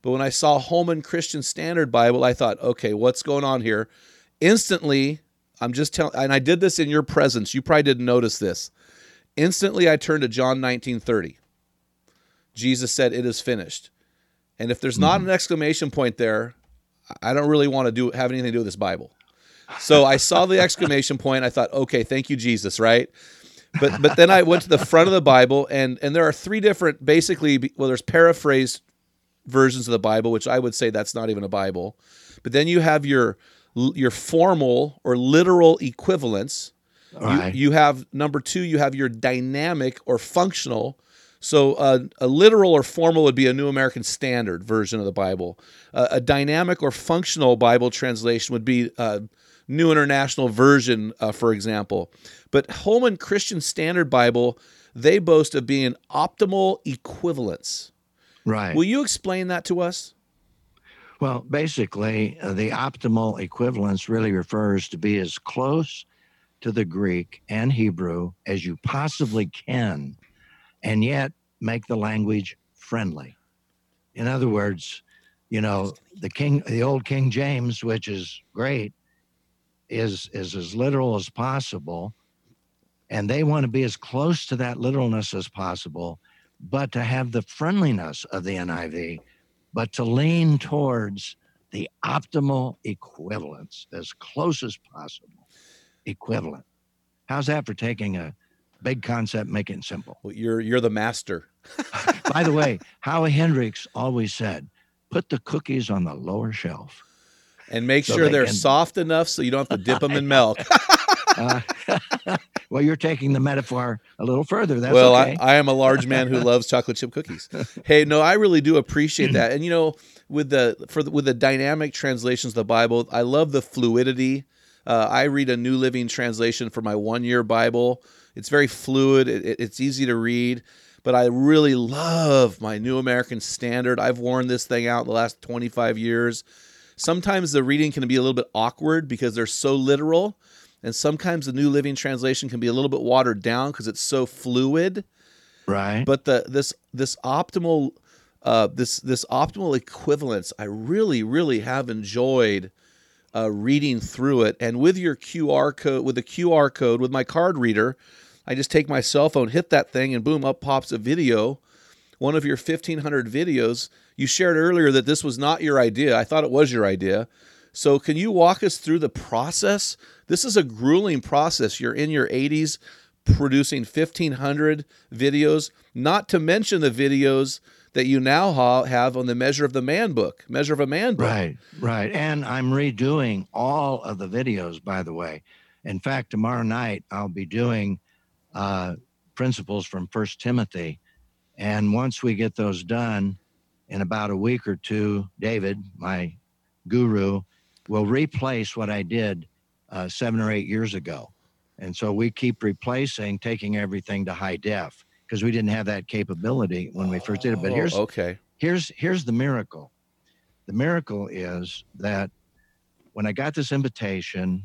D: But when I saw Holman Christian Standard Bible, I thought, okay, what's going on here? Instantly, I'm just telling, and I did this in your presence. You probably didn't notice this. Instantly, I turned to John 19:30. Jesus said, "It is finished." And if there's not mm-hmm. an exclamation point there, I don't really want to do have anything to do with this Bible. So I saw the exclamation point. I thought, okay, thank you, Jesus, right? But but then I went to the front of the Bible, and and there are three different, basically, well, there's paraphrased versions of the Bible, which I would say that's not even a Bible. But then you have your your formal or literal equivalents.
A: Right.
D: You, you have number two. You have your dynamic or functional. So uh, a literal or formal would be a New American Standard version of the Bible. Uh, a dynamic or functional Bible translation would be uh, New International Version, uh, for example. But Holman Christian Standard Bible, they boast of being optimal equivalence.
A: right.
D: Will you explain that to us?
A: Well, basically, uh, the optimal equivalence really refers to be as close to the Greek and Hebrew as you possibly can, and yet make the language friendly. In other words, you know, the King, the old King James, which is great, is is as literal as possible, and they want to be as close to that literalness as possible, but to have the friendliness of the NIV but to lean towards the optimal equivalence as close as possible. Equivalent. How's that for taking a big concept, making it simple?
D: Well, you're you're the master.
A: By the way, Howie Hendricks always said, put the cookies on the lower shelf.
D: And make
A: So
D: sure
A: they
D: they're
A: can-
D: soft enough so you don't have to dip them in milk.
A: Uh, well, you're taking the metaphor a little further. That's
D: well,
A: okay.
D: I, I am a large man who loves chocolate chip cookies. Hey, no, I really do appreciate that. And you know, with the for the, with the dynamic translations of the Bible, I love the fluidity. Uh, I read a New Living Translation for my one year Bible. It's very fluid. It- it's easy to read. But I really love my New American Standard. I've worn this thing out the last 25 years. Sometimes the reading can be a little bit awkward because they're so literal. And sometimes the New Living Translation can be a little bit watered down because it's so fluid
A: right.
D: but the this this optimal uh, this this optimal equivalence i really really have enjoyed uh, reading through it and with your qr code with the qr code with my card reader i just take my cell phone hit that thing and boom up pops a video one of your 1500 videos you shared earlier that this was not your idea. I thought it was your idea. So can you walk us through the process? This is a grueling process. You're in your 80s producing 1500 videos not to mention the videos that you now ha- have on the measure of the man book measure of a man book.
A: Right, right. And I'm redoing all of the videos, by the way. In fact, tomorrow night I'll be doing uh, principles from First Timothy, and once we get those done, in about a week or two, David, my guru, will replace what I did uh, seven or eight years ago. And so we keep replacing, taking everything to high def because we didn't have that capability when we first did it. But
D: Oh,
A: here's
D: okay
A: here's here's the miracle the miracle is that when I got this invitation,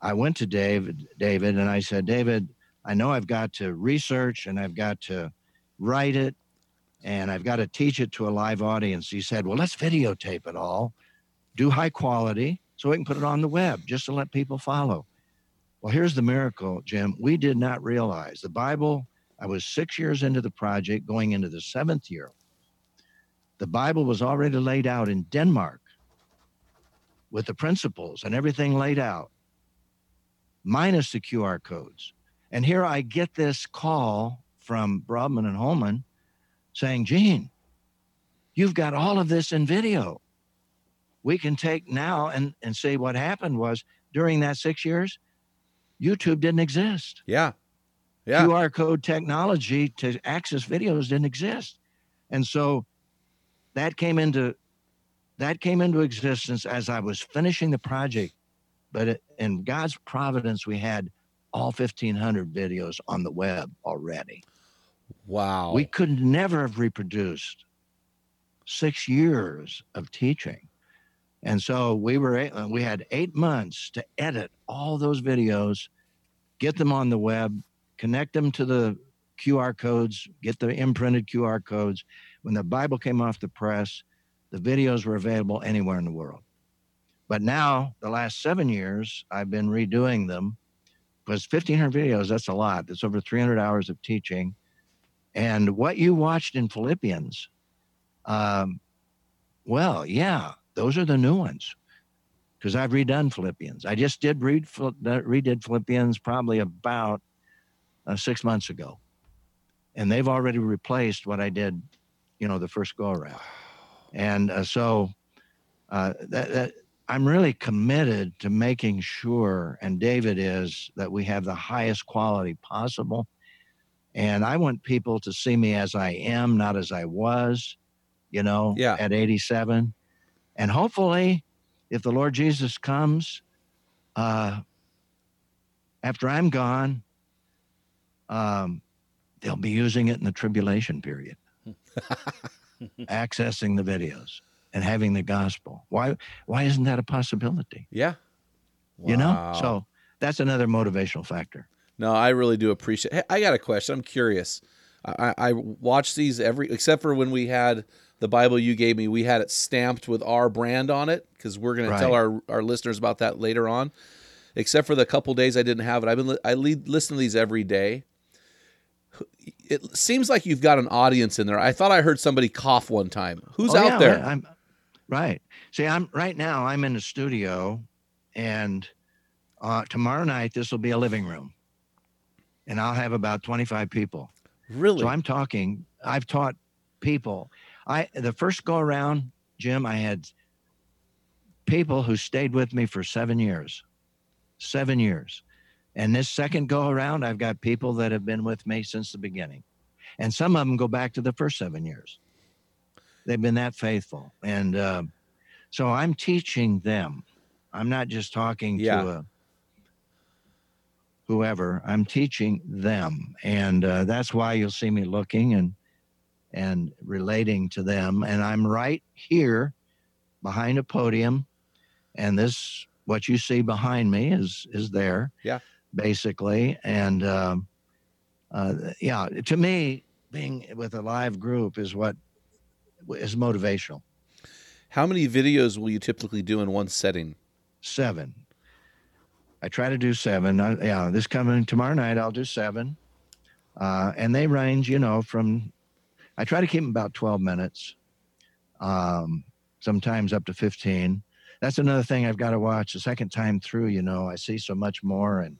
A: I went to David, David, and I said, David, I know I've got to research and I've got to write it and I've got to teach it to a live audience. He said, Well, let's videotape it all, do high quality so we can put it on the web just to let people follow. Well, here's the miracle, Jim. We did not realize the Bible. I was six years into the project, going into the seventh year. The Bible was already laid out in Denmark with the principles and everything laid out, minus the QR codes. And here I get this call from Broadman and Holman saying, Gene, you've got all of this in video. We can take now and, and say what happened was during that six years, YouTube didn't exist.
D: Yeah. Yeah.
A: QR code technology to access videos didn't exist. And so that came into that came into existence as I was finishing the project. But it, in God's providence, we had all 1,500 videos on the web already.
D: Wow.
A: We could never have reproduced six years of teaching. And so we were uh, we had eight months to edit all those videos, get them on the web, connect them to the QR codes, get the imprinted QR codes. When the Bible came off the press, the videos were available anywhere in the world. But now, the last seven years, I've been redoing them because 1,500 videos, that's a lot. That's over 300 hours of teaching. And what you watched in Philippians, um, well, yeah, those are the new ones because I've redone Philippians. I just did read redid Philippians probably about uh, six months ago, and they've already replaced what I did, you know, the first go around. And uh, so uh, that, that I'm really committed to making sure, and David is, that we have the highest quality possible. And I want people to see me as I am, not as I was, you know,
D: Yeah.
A: at 87. And hopefully, if the Lord Jesus comes, uh, after I'm gone, um, they'll be using it in the tribulation period, accessing the videos and having the gospel. Why? Why isn't that a possibility?
D: yeah.
A: You know. So that's another motivational factor.
D: No, I really do appreciate. Hey, I got a question. I'm curious. I, I watch these every, except for when we had the Bible you gave me. We had it stamped with our brand on it because we're going to tell our our listeners about that later on. Except for the couple days I didn't have it, I've been I lead, listen to these every day. It seems like you've got an audience in there. I thought I heard somebody cough one time. Who's
A: Oh,
D: out
A: yeah,
D: there?
A: I, am right. See, I'm right now. I'm in the studio, and uh, tomorrow night this will be a living room, and I'll have about 25 people.
D: really?
A: So I'm talking. I've taught people. I the first go around, Jim. I had people who stayed with me for seven years, seven years, and this second go around, I've got people that have been with me since the beginning, and some of them go back to the first seven years. They've been that faithful, and uh, so I'm teaching them. I'm not just talking
D: Yeah.
A: to a whoever i'm teaching them and uh, that's why you'll see me looking and and relating to them and i'm right here behind a podium and this what you see behind me is is there
D: Yeah.
A: basically and um, uh, yeah to me being with a live group is what is motivational
D: How many videos will you typically do in one setting?
A: seven. I try to do seven. I, yeah, this coming tomorrow night, I'll do seven. Uh, and they range, you know, from, I try to keep them about 12 minutes, um, sometimes up to 15. That's another thing I've got to watch the second time through, you know, I see so much more and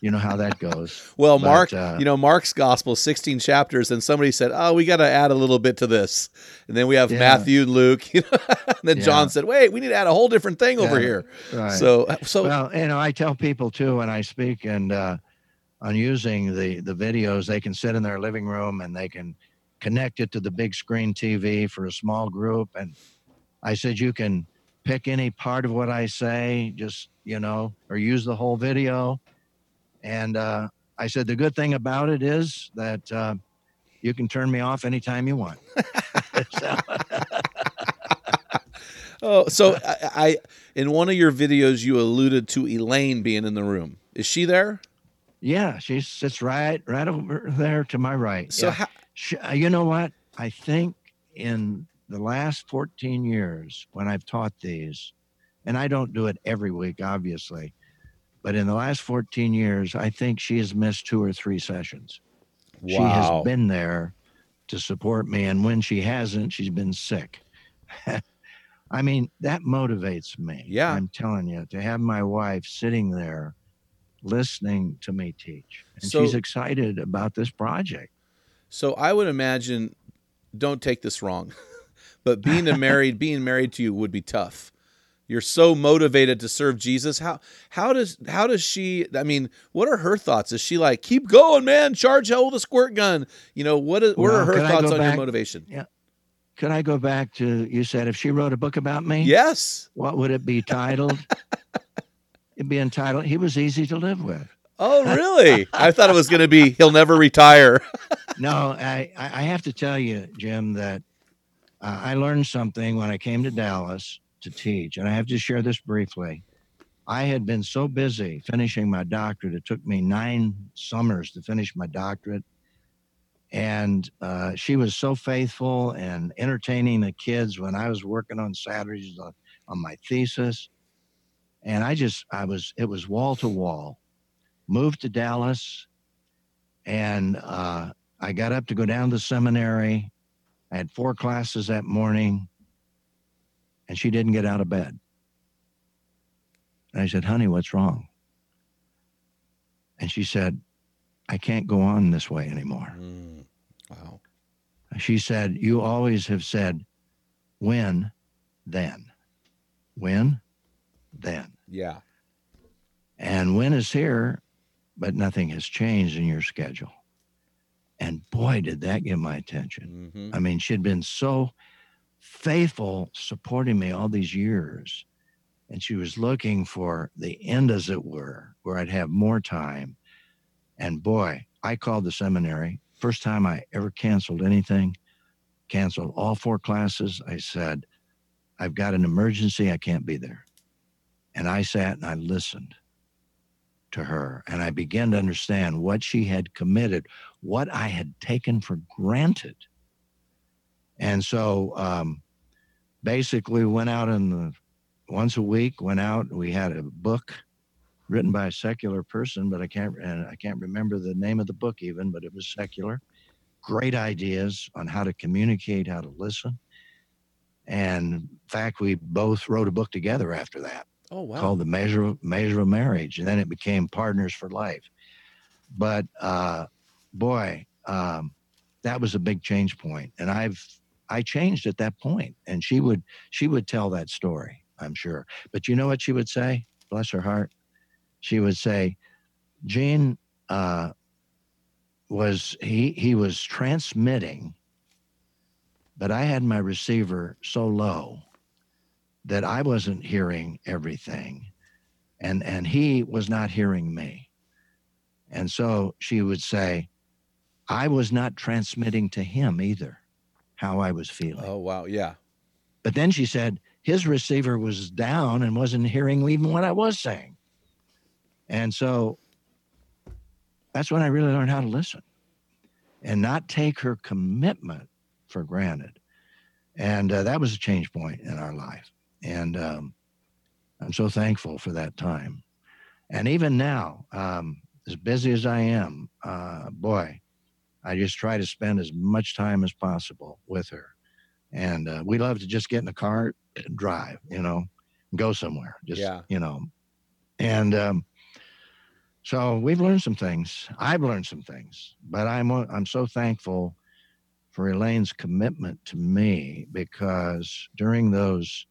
A: you know how that goes.
D: Well,
A: But,
D: Mark,
A: uh,
D: you know, Mark's gospel, 16 chapters, and somebody said, Oh, we got to add a little bit to this. And then we have
A: Yeah.
D: Matthew and Luke. You know? and then
A: Yeah.
D: John said, Wait, we need to add a whole different thing over here.
A: Right.
D: So, so
A: well, you know, I tell people too when I speak and uh, on using the the videos, they can sit in their living room and they can connect it to the big screen TV for a small group. And I said you can pick any part of what I say, just you know, or use the whole video. And uh, I said the good thing about it is that uh, you can turn me off anytime you want. So-
D: Oh, so I, I in one of your videos you alluded to Elaine being in the room. Is she there?
A: Yeah, she sits right right over there to my right.
D: So
A: yeah.
D: how,
A: Sh- uh, you know what? I think in the last 14 years when I've taught these, and I don't do it every week, obviously, but in the last 14 years, I think she has missed two or three sessions.
D: Wow.
A: She has been there to support me. And when she hasn't, she's been sick. I mean, that motivates me.
D: Yeah.
A: I'm telling you, to have my wife sitting there listening to me teach. And
D: So-
A: she's excited about this project.
D: So I would imagine, don't take this wrong, but being a married, being married to you would be tough. You're so motivated to serve Jesus. How how does how does she? I mean, what are her thoughts? Is she like, keep going, man, charge hell with a squirt gun? You know, what is, what are her thoughts on your motivation? Yeah.
A: Could I go back to you said if she wrote a book about me?
D: Yes.
A: What would it be titled? It'd be entitled He Was Easy to Live With.
D: Oh, really? I thought it was going to be he'll never retire.
A: No, I, I I have to tell you, Jim, that uh, I learned something when I came to Dallas to teach, and I have to share this briefly. I had been so busy finishing my doctorate, it took me nine summers to finish my doctorate. And uh, she was so faithful and entertaining the kids when I was working on Saturdays on, on my thesis. And I just, I was, it was wall to wall. Moved to Dallas, and uh, I got up to go down to seminary. I had four classes that morning, and she didn't get out of bed. And I said, Honey, what's wrong? And she said, I can't go on this way anymore.
D: Mm, wow.
A: She said, You always have said, when, then. When, then.
D: Yeah.
A: And when is here, but nothing has changed in your schedule. And boy, did that get my attention.
D: hmm
A: I mean, she'd been so faithful supporting me all these years. And she was looking for the end, as it were, where I'd have more time. And boy, I called the seminary. First time I ever canceled anything, canceled all four classes. I said, I've got an emergency. I can't be there. And I sat and I listened to her and I began to understand what she had committed, what I had taken for granted. And so um, basically went out in the once a week, went out, we had a book written by a secular person, but I can't and I can't remember the name of the book even, but it was secular. Great ideas on how to communicate, how to listen. And in fact, we both wrote a book together after that
D: Oh, wow.
A: called the measure of, measure of marriage and then it became partners for life but uh boy um that was a big change point and i've i changed at that point and she would she would tell that story i'm sure. But you know what she would say? Bless her heart. She would say gene uh was he he was transmitting but i had my receiver so low that I wasn't hearing everything and and he was not hearing me. And so she would say I was not transmitting to him either how I was feeling.
D: Oh, wow. Yeah.
A: But then she said his receiver was down and wasn't hearing even what I was saying. And so that's when I really learned how to listen and not take her commitment for granted. And uh, that was a change point in our life. And um, I'm so thankful for that time. And even now, um, as busy as I am, uh, boy, I just try to spend as much time as possible with her. And uh, we love to just get in the car and drive, you know, go somewhere. Just,
D: Yeah.
A: you know. And um, so we've learned some things. I've learned some things, but I'm I'm so thankful for Elaine's commitment to me because during those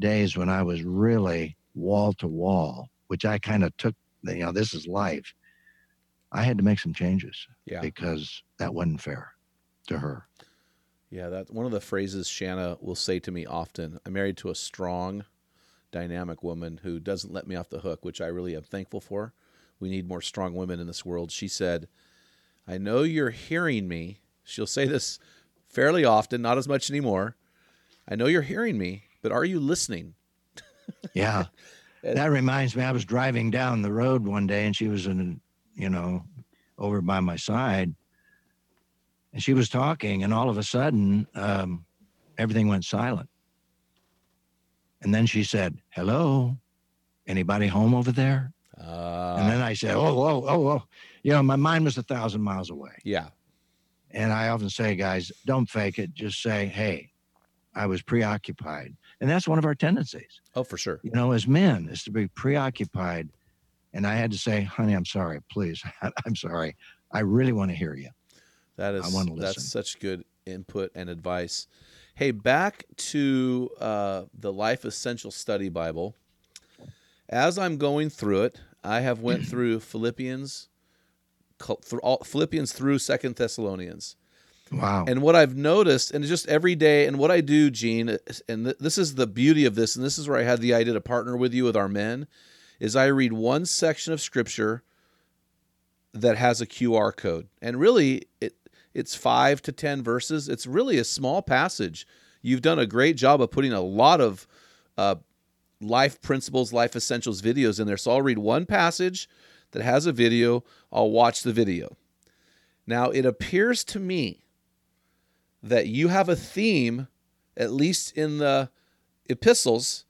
A: days when I was really wall to wall, which I kind of took, you know, this is life. I had to make some changes
D: Yeah.
A: because that wasn't fair to her.
D: Yeah, that one of the phrases Shanna will say to me often. I'm married to a strong, dynamic woman who doesn't let me off the hook, which I really am thankful for. We need more strong women in this world. She said, "I know you're hearing me." She'll say this fairly often, not as much anymore. I know you're hearing me, but are you listening?
A: Yeah. that reminds me, I was driving down the road one day and she was in, you know, over by my side. And she was talking, and all of a sudden, um, everything went silent. And then she said, Hello, anybody home over there?
D: Uh,
A: and then I said, Oh, oh, oh, oh. You know, my mind was a thousand miles away.
D: yeah.
A: And I often say, guys, don't fake it. Just say, Hey, I was preoccupied. And that's one of our tendencies
D: Oh, for sure.
A: you know, as men, is to be preoccupied. And I had to say, honey, I'm sorry, please. I'm sorry. I really want to hear you.
D: That is
A: wanna
D: that's such good input and advice. Hey, back to uh, the Life Essential Study Bible. As I'm going through it, I have went through Philippians, through all, Philippians through Second Thessalonians.
A: Wow.
D: And what I've noticed, and just every day, and what I do, Gene, and th- this is the beauty of this, and this is where I had the idea to partner with you with our men, is I read one section of scripture that has a QR code, and really, it it's five to ten verses. It's really a small passage. You've done a great job of putting a lot of uh, life principles, life essentials videos in there. So I'll read one passage that has a video. I'll watch the video. Now, it appears to me that you have a theme, at least in the epistles,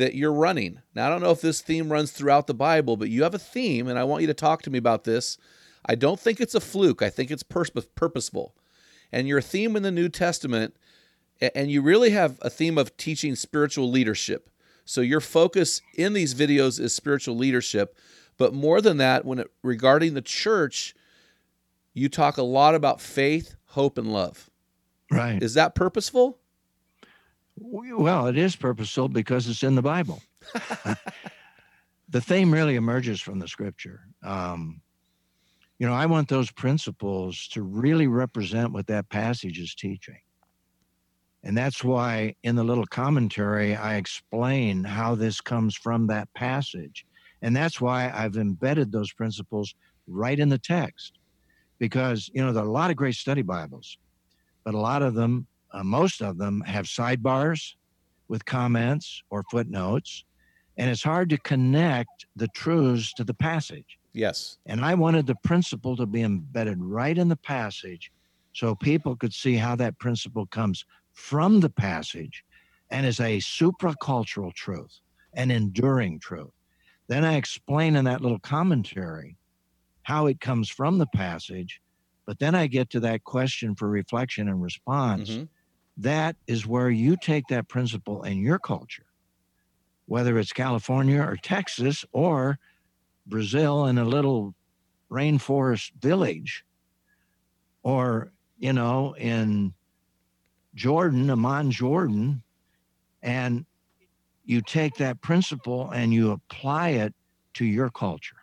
D: that you're running. Now, I don't know if this theme runs throughout the Bible, but you have a theme, and I want you to talk to me about this. I don't think it's a fluke, I think it's purposeful. And your theme in the New Testament, and you really have a theme of teaching spiritual leadership. So your focus in these videos is spiritual leadership, but more than that, when it, regarding the church, you talk a lot about faith, hope, and love.
A: right.
D: Is that purposeful?
A: Well, it is purposeful because it's in the Bible. the theme really emerges from the scripture. Um, you know, I want those principles to really represent what that passage is teaching. And that's why in the little commentary, I explain how this comes from that passage. And that's why I've embedded those principles right in the text. Because, you know, there are a lot of great study Bibles, but a lot of them, uh, most of them, have sidebars with comments or footnotes. And it's hard to connect the truths to the passage.
D: Yes.
A: And I wanted the principle to be embedded right in the passage so people could see how that principle comes from the passage and is a supracultural truth, an enduring truth. Then I explain in that little commentary how it comes from the passage, but then I get to that question for reflection and response.
D: Mhm.
A: That is where you take that principle in your culture, whether it's California or Texas or Brazil in a little rainforest village, or, you know, in Jordan, Amman, Jordan, and you take that principle and you apply it to your culture.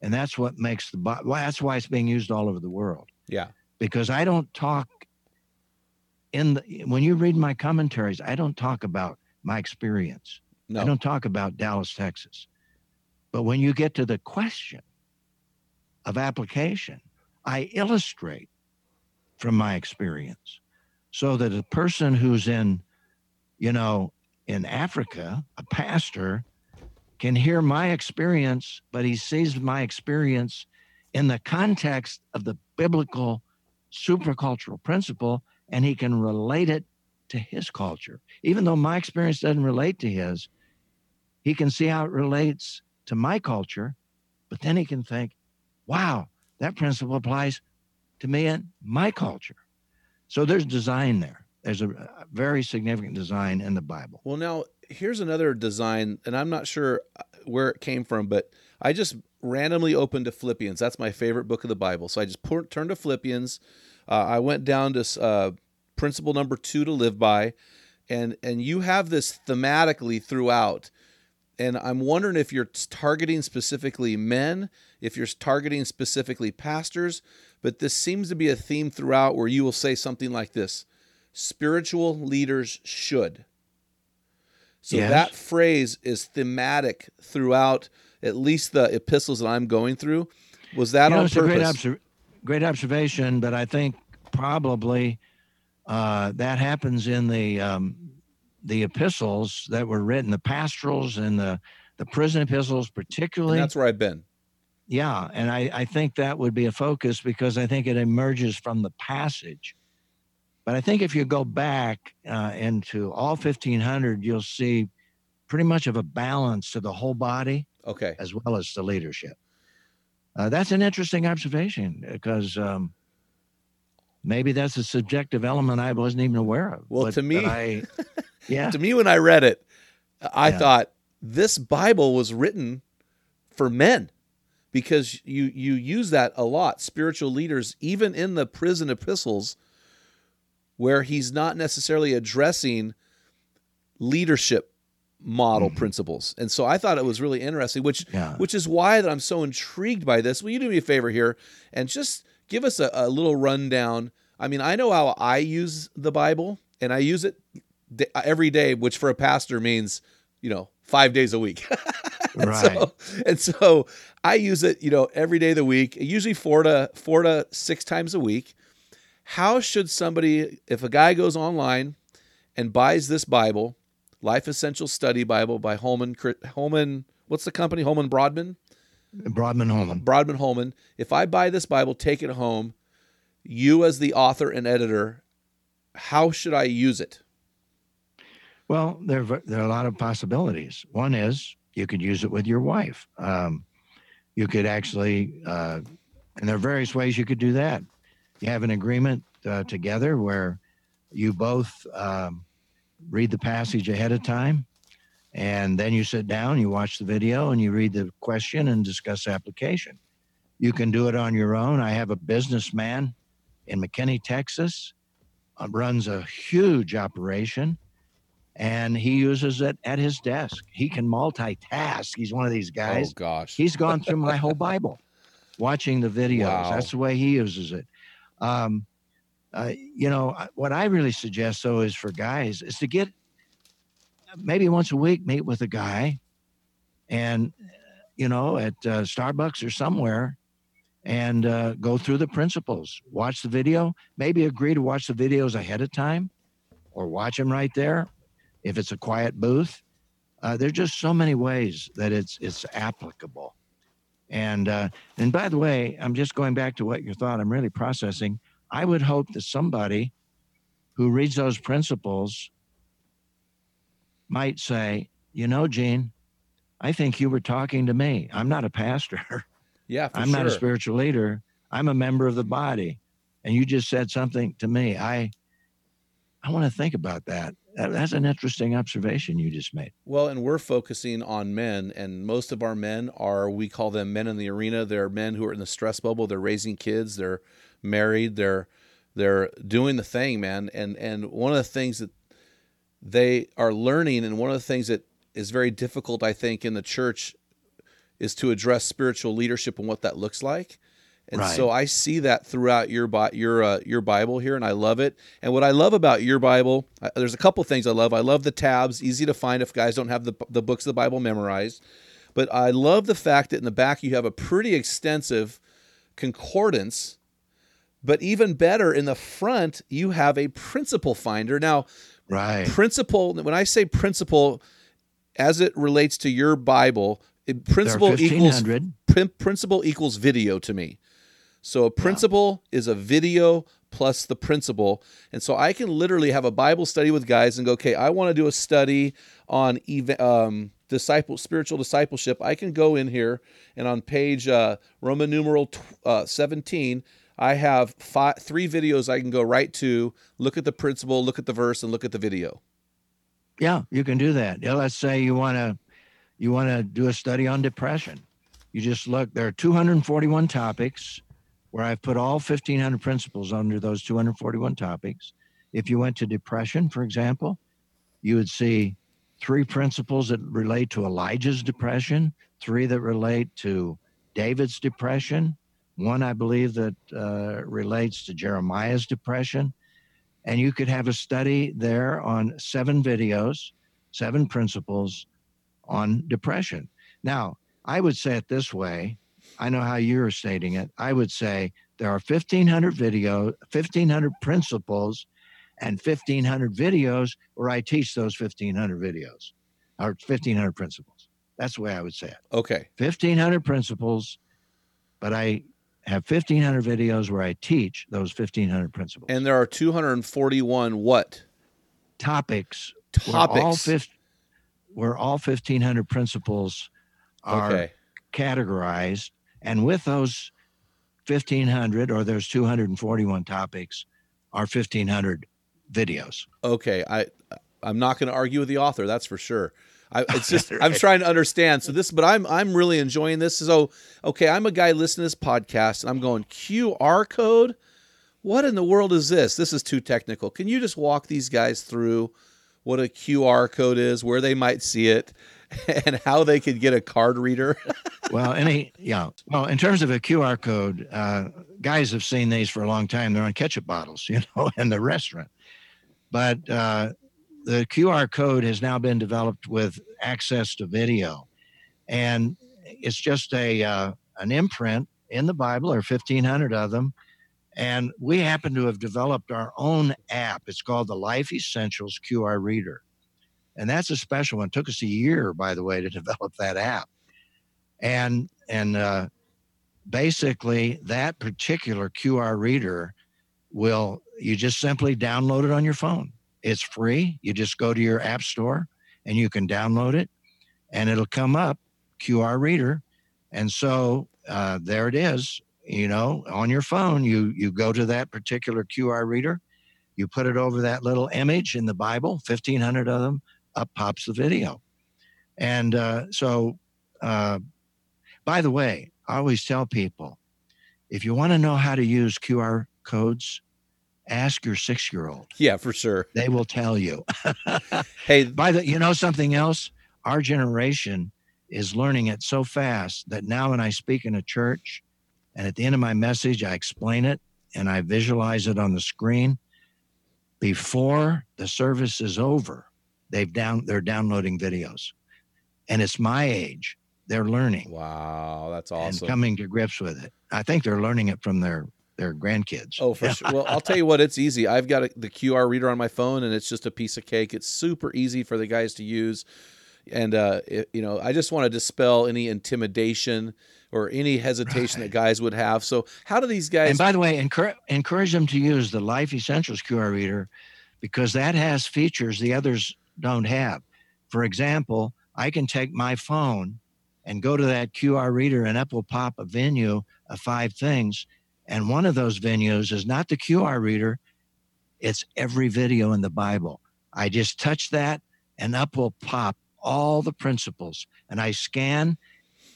A: And that's what makes the well, that's why it's being used all over the world.
D: Yeah.
A: Because I don't talk in the, when you read my commentaries, I don't talk about my experience.
D: No.
A: I don't talk about Dallas, Texas. But when you get to the question of application, I illustrate from my experience so that a person who's in, you know, in Africa, a pastor, can hear my experience, but he sees my experience in the context of the biblical supracultural principle and he can relate it to his culture. Even though my experience doesn't relate to his, he can see how it relates to my culture, but then he can think, wow, that principle applies to me and my culture. So there's design there. There's a, very significant design in the Bible.
D: Well, now here's another design, and I'm not sure uh, where it came from, but I just randomly opened to Philippians. That's my favorite book of the Bible. So I just pour, turned to Philippians. Uh, I went down to uh, principle number two to live by, and and you have this thematically throughout. And I'm wondering if you're targeting specifically men, if you're targeting specifically pastors, but this seems to be a theme throughout where you will say something like this spiritual leaders should. So
A: Yes.
D: that phrase is thematic throughout at least the epistles that I'm going through. Was that
A: You know,
D: on
A: it's a great,
D: purpose?
A: obser- great observation, but I think probably uh, that happens in the um, the epistles that were written, the pastorals and the the prison epistles, particularly.
D: And that's where I've been.
A: Yeah, and I, I think that would be a focus because I think it emerges from the passage. But I think if you go back uh, into all 1500, you'll see pretty much of a balance to the whole body
D: Okay.
A: as well as the leadership. Uh, that's an interesting observation because um, maybe that's a subjective element I wasn't even aware of.
D: Well,
A: But-
D: to me-
A: I, yeah,
D: To me, when I read it, I
A: Yeah.
D: thought this Bible was written for men because you you use that a lot. Spiritual leaders, even in the prison epistles, where he's not necessarily addressing leadership model
A: Mhm.
D: principles. And so I thought it was really interesting, which
A: yeah.
D: which is why that I'm so intrigued by this. Will you do me a favor here and just give us a, a little rundown? I mean, I know how I use the Bible, and I use it every day, which for a pastor means, you know, five days a week. and
A: Right.
D: So, and so I use it, you know, every day of the week, usually four to four to six times a week. How should somebody, if a guy goes online and buys this Bible, Life Essential Study Bible by Holman, Holman, what's the company? Holman Broadman?
A: Broadman Holman.
D: Broadman Holman. If I buy this Bible, take it home, you as the author and editor, how should I use it?
A: Well, there there are a lot of possibilities. One is you could use it with your wife. Um, you could actually, uh, and there are various ways you could do that. You have an agreement uh, together where you both um, read the passage ahead of time, and then you sit down, you watch the video, and you read the question and discuss application. You can do it on your own. I have a businessman in McKinney, Texas, uh, runs a huge operation and he uses it at his desk. He can multitask. He's one of these guys.
D: oh gosh.
A: He's gone through my whole Bible, watching the videos.
D: Wow.
A: That's the way he uses it. Um, uh, you know, what I really suggest though is for guys is to get maybe once a week meet with a guy, and you know at uh, Starbucks or somewhere, and uh, go through the principles. Watch the video. Maybe agree to watch the videos ahead of time, or watch them right there. If it's a quiet booth, uh, there's just so many ways that it's it's applicable. And uh, and by the way, I'm just going back to what you thought. I'm really processing. I would hope that somebody who reads those principles might say, you know, Gene, I think you were talking to me. I'm not a pastor.
D: yeah, for
A: I'm
D: sure.
A: not a spiritual leader. I'm a member of the body. And you just said something to me. I I want to think about that. That- That's an interesting observation you just made.
D: Well, and we're focusing on men, and most of our men are, we call them men in the arena. They're men who are in the stress bubble. They're raising kids. They're married. They're they're doing the thing, man. And and one of the things that they are learning, and one of the things that is very difficult, I think, in the church, is to address spiritual leadership and what that looks like. And
A: Right.
D: so I see that throughout your your uh, your Bible here, and I love it. And what I love about your Bible, uh, there's a couple things I love. I love the tabs, easy to find if guys don't have the the books of the Bible memorized. But I love the fact that in the back you have a pretty extensive concordance. But even better, in the front you have a principle finder. Now,
A: Right.
D: principle. When I say principle, as it relates to your Bible, it, principle equals prin- principle equals video to me. So a principle is a video plus the principle. And so I can literally have a Bible study with guys and go, okay, I want to do a study on eva- um, disciple spiritual discipleship. I can go in here and on page uh, Roman numeral uh, 17, I have five, three videos I can go right to, look at the principle, look at the verse, and look at the video.
A: Yeah, you can do that. Yeah, let's say you want to you want to do a study on depression. You just look. There are 241 topics where I've put all 1,500 principles under those 241 topics. If you went to depression, for example, you would see three principles that relate to Elijah's depression, three that relate to David's depression, one I believe that uh, relates to Jeremiah's depression, and you could have a study there on seven videos, seven principles on depression. Now, I would say it this way. I know how you're stating it. I would say there are 1,500 video, 1,500 principles, and 1,500 videos where I teach those 1,500 videos or 1,500 principles. That's the way I would say it.
D: Okay.
A: 1,500 principles, but I have 1,500 videos where I teach those 1,500 principles.
D: And there are 241 what?
A: topics where all,
D: Topics.
A: fif- where all 1,500 principles are
D: Okay.
A: categorized. And with those 1,500 or those 241 topics are 1,500 videos.
D: Okay. I I'm not going to argue with the author. That's for sure. I, it's just I'm trying to understand. So this, but I'm I'm really enjoying this. So okay, I'm a guy listening to this podcast, and I'm going QR code. What in the world is this? This is too technical. Can you just walk these guys through what a QR code is, where they might see it, and how they could get a card reader?
A: Well, any, yeah. Well, in terms of a QR code, uh, guys have seen these for a long time. They're on ketchup bottles, you know, in the restaurant. But uh, the QR code has now been developed with access to video, and it's just a uh, an imprint in the Bible. or fifteen hundred of them, and we happen to have developed our own app. It's called the Life Essentials QR Reader, and that's a special one. It took us a year, by the way, to develop that app and and uh, basically that particular QR reader will you just simply download it on your phone. It's free. You just go to your app store and you can download it, and it'll come up QR reader, and so uh, there it is. You know, on your phone, you you go to that particular QR reader, you put it over that little image in the Bible, fifteen hundred of them, up pops the video, and uh, so. Uh, by the way, I always tell people if you want to know how to use QR codes, ask your six year old.
D: yeah, for sure.
A: They will tell you.
D: Hey,
A: By the, you know something else? Our generation is learning it so fast that now when I speak in a church and at the end of my message, I explain it and I visualize it on the screen. Before the service is over, they've down, they're downloading videos. And it's my age. They're learning
D: wow, that's awesome.
A: and coming to grips with it. I think they're learning it from their their grandkids.
D: Oh, for sure. Well, I'll tell you what, it's easy. I've got a, the QR reader on my phone, and it's just a piece of cake. It's super easy for the guys to use, and uh, it, you know, I just want to dispel any intimidation or any hesitation that guys would have. So, how do these guys?
A: And by the way, encourage encourage them to use the Life Essentials QR reader because that has features the others don't have. For example, I can take my phone and go to that QR reader, and up will pop a venue of five things. And one of those venues is not the QR reader, it's every video in the Bible. I just touch that, and up will pop all the principles. And I scan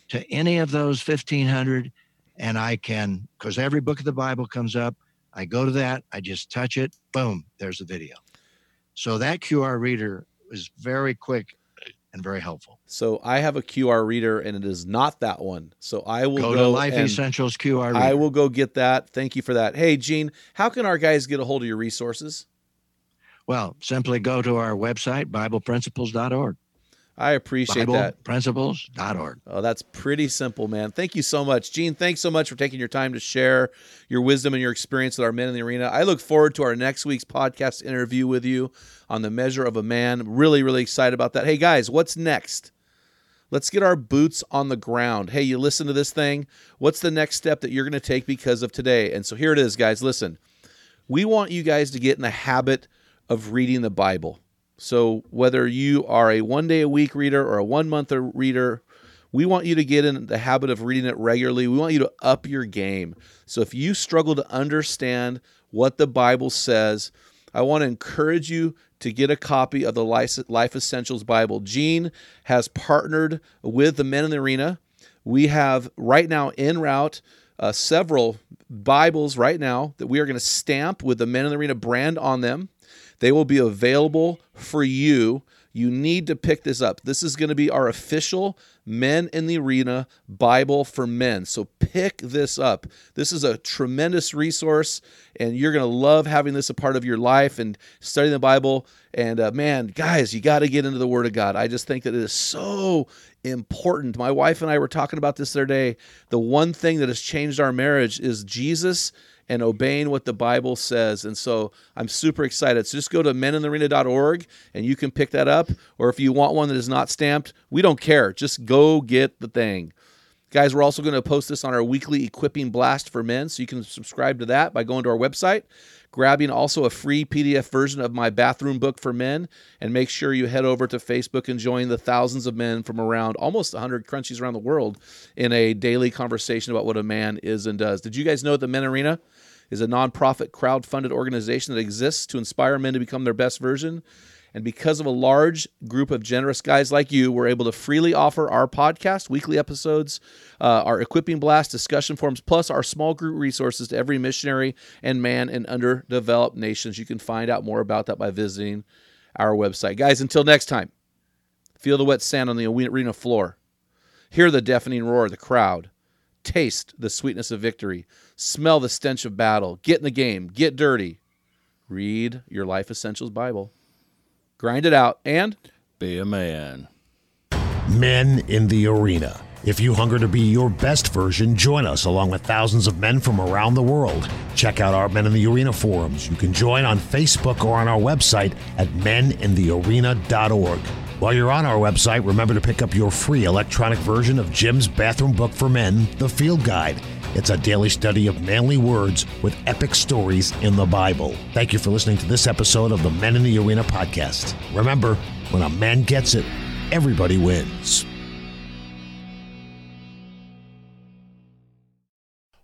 A: to any of those 1,500, and I can, because every book of the Bible comes up, I go to that, I just touch it, boom, there's the video. So that QR reader is very quick and very helpful.
D: so, I have a QR reader, and it is not that one. So, I will
A: Go,
D: go,
A: to Life Essentials QR reader.
D: I will go get that. Thank you for that. Hey, Gene, how can our guys get a hold of your resources?
A: Well, simply go to our website, BiblePrinciples.org.
D: I appreciate that.
A: BiblePrinciples.org.
D: Oh, that's pretty simple, man. Thank you so much. Gene, thanks so much for taking your time to share your wisdom and your experience with our men in the arena. I look forward to our next week's podcast interview with you on the measure of a man. Really, really excited about that. Hey, guys, what's next? Let's get our boots on the ground. Hey, you listen to this thing. What's the next step that you're going to take because of today? And so here it is, guys. Listen, we want you guys to get in the habit of reading the Bible. So whether you are a one day a week reader or a one month reader, we want you to get in the habit of reading it regularly. We want you to up your game. So if you struggle to understand what the Bible says, I want to encourage you to get a copy of the Life Essentials Bible. Gene has partnered with the Men in the Arena. We have right now en route uh, several Bibles right now that we are going to stamp with the Men in the Arena brand on them. They will be available for you. You need to pick this up. This is going to be our official Men in the Arena Bible for Men. So pick this up. This is a tremendous resource, and you're going to love having this a part of your life and studying the Bible. And uh, man, guys, you got to get into the Word of God. I just think that it is so important. My wife and I were talking about this the other day. The one thing that has changed our marriage is Jesus and obeying what the Bible says. And so I'm super excited. So just go to meninthearena.org and you can pick that up. Or if you want one that is not stamped, we don't care. Just go get the thing. Guys, we're also going to post this on our weekly equipping blast for men. So you can subscribe to that by going to our website, grabbing also a free PDF version of my bathroom book for men, and make sure you head over to Facebook and join the thousands of men from around almost 100 crunchies around the world in a daily conversation about what a man is and does. Did you guys know that the Men Arena is a nonprofit crowd-funded organization that exists to inspire men to become their best version? And because of a large group of generous guys like you, we're able to freely offer our podcast, weekly episodes, uh, our equipping blast discussion forums, plus our small group resources to every missionary and man in underdeveloped nations. You can find out more about that by visiting our website. Guys, until next time, feel the wet sand on the arena floor, hear the deafening roar of the crowd, taste the sweetness of victory, smell the stench of battle, get in the game, get dirty, read your Life Essentials Bible grind it out, and
E: Be a man.
C: Men in the Arena. If you hunger to be your best version, join us along with thousands of men from around the world. Check out our Men in the Arena forums. You can join on Facebook or on our website at meninthearena.org. While you're on our website, remember to pick up your free electronic version of Jim's Bathroom Book for Men, The Field Guide. It's a daily study of manly words with epic stories in the Bible. Thank you for listening to this episode of the Men in the Arena podcast. Remember, when a man gets it, everybody wins.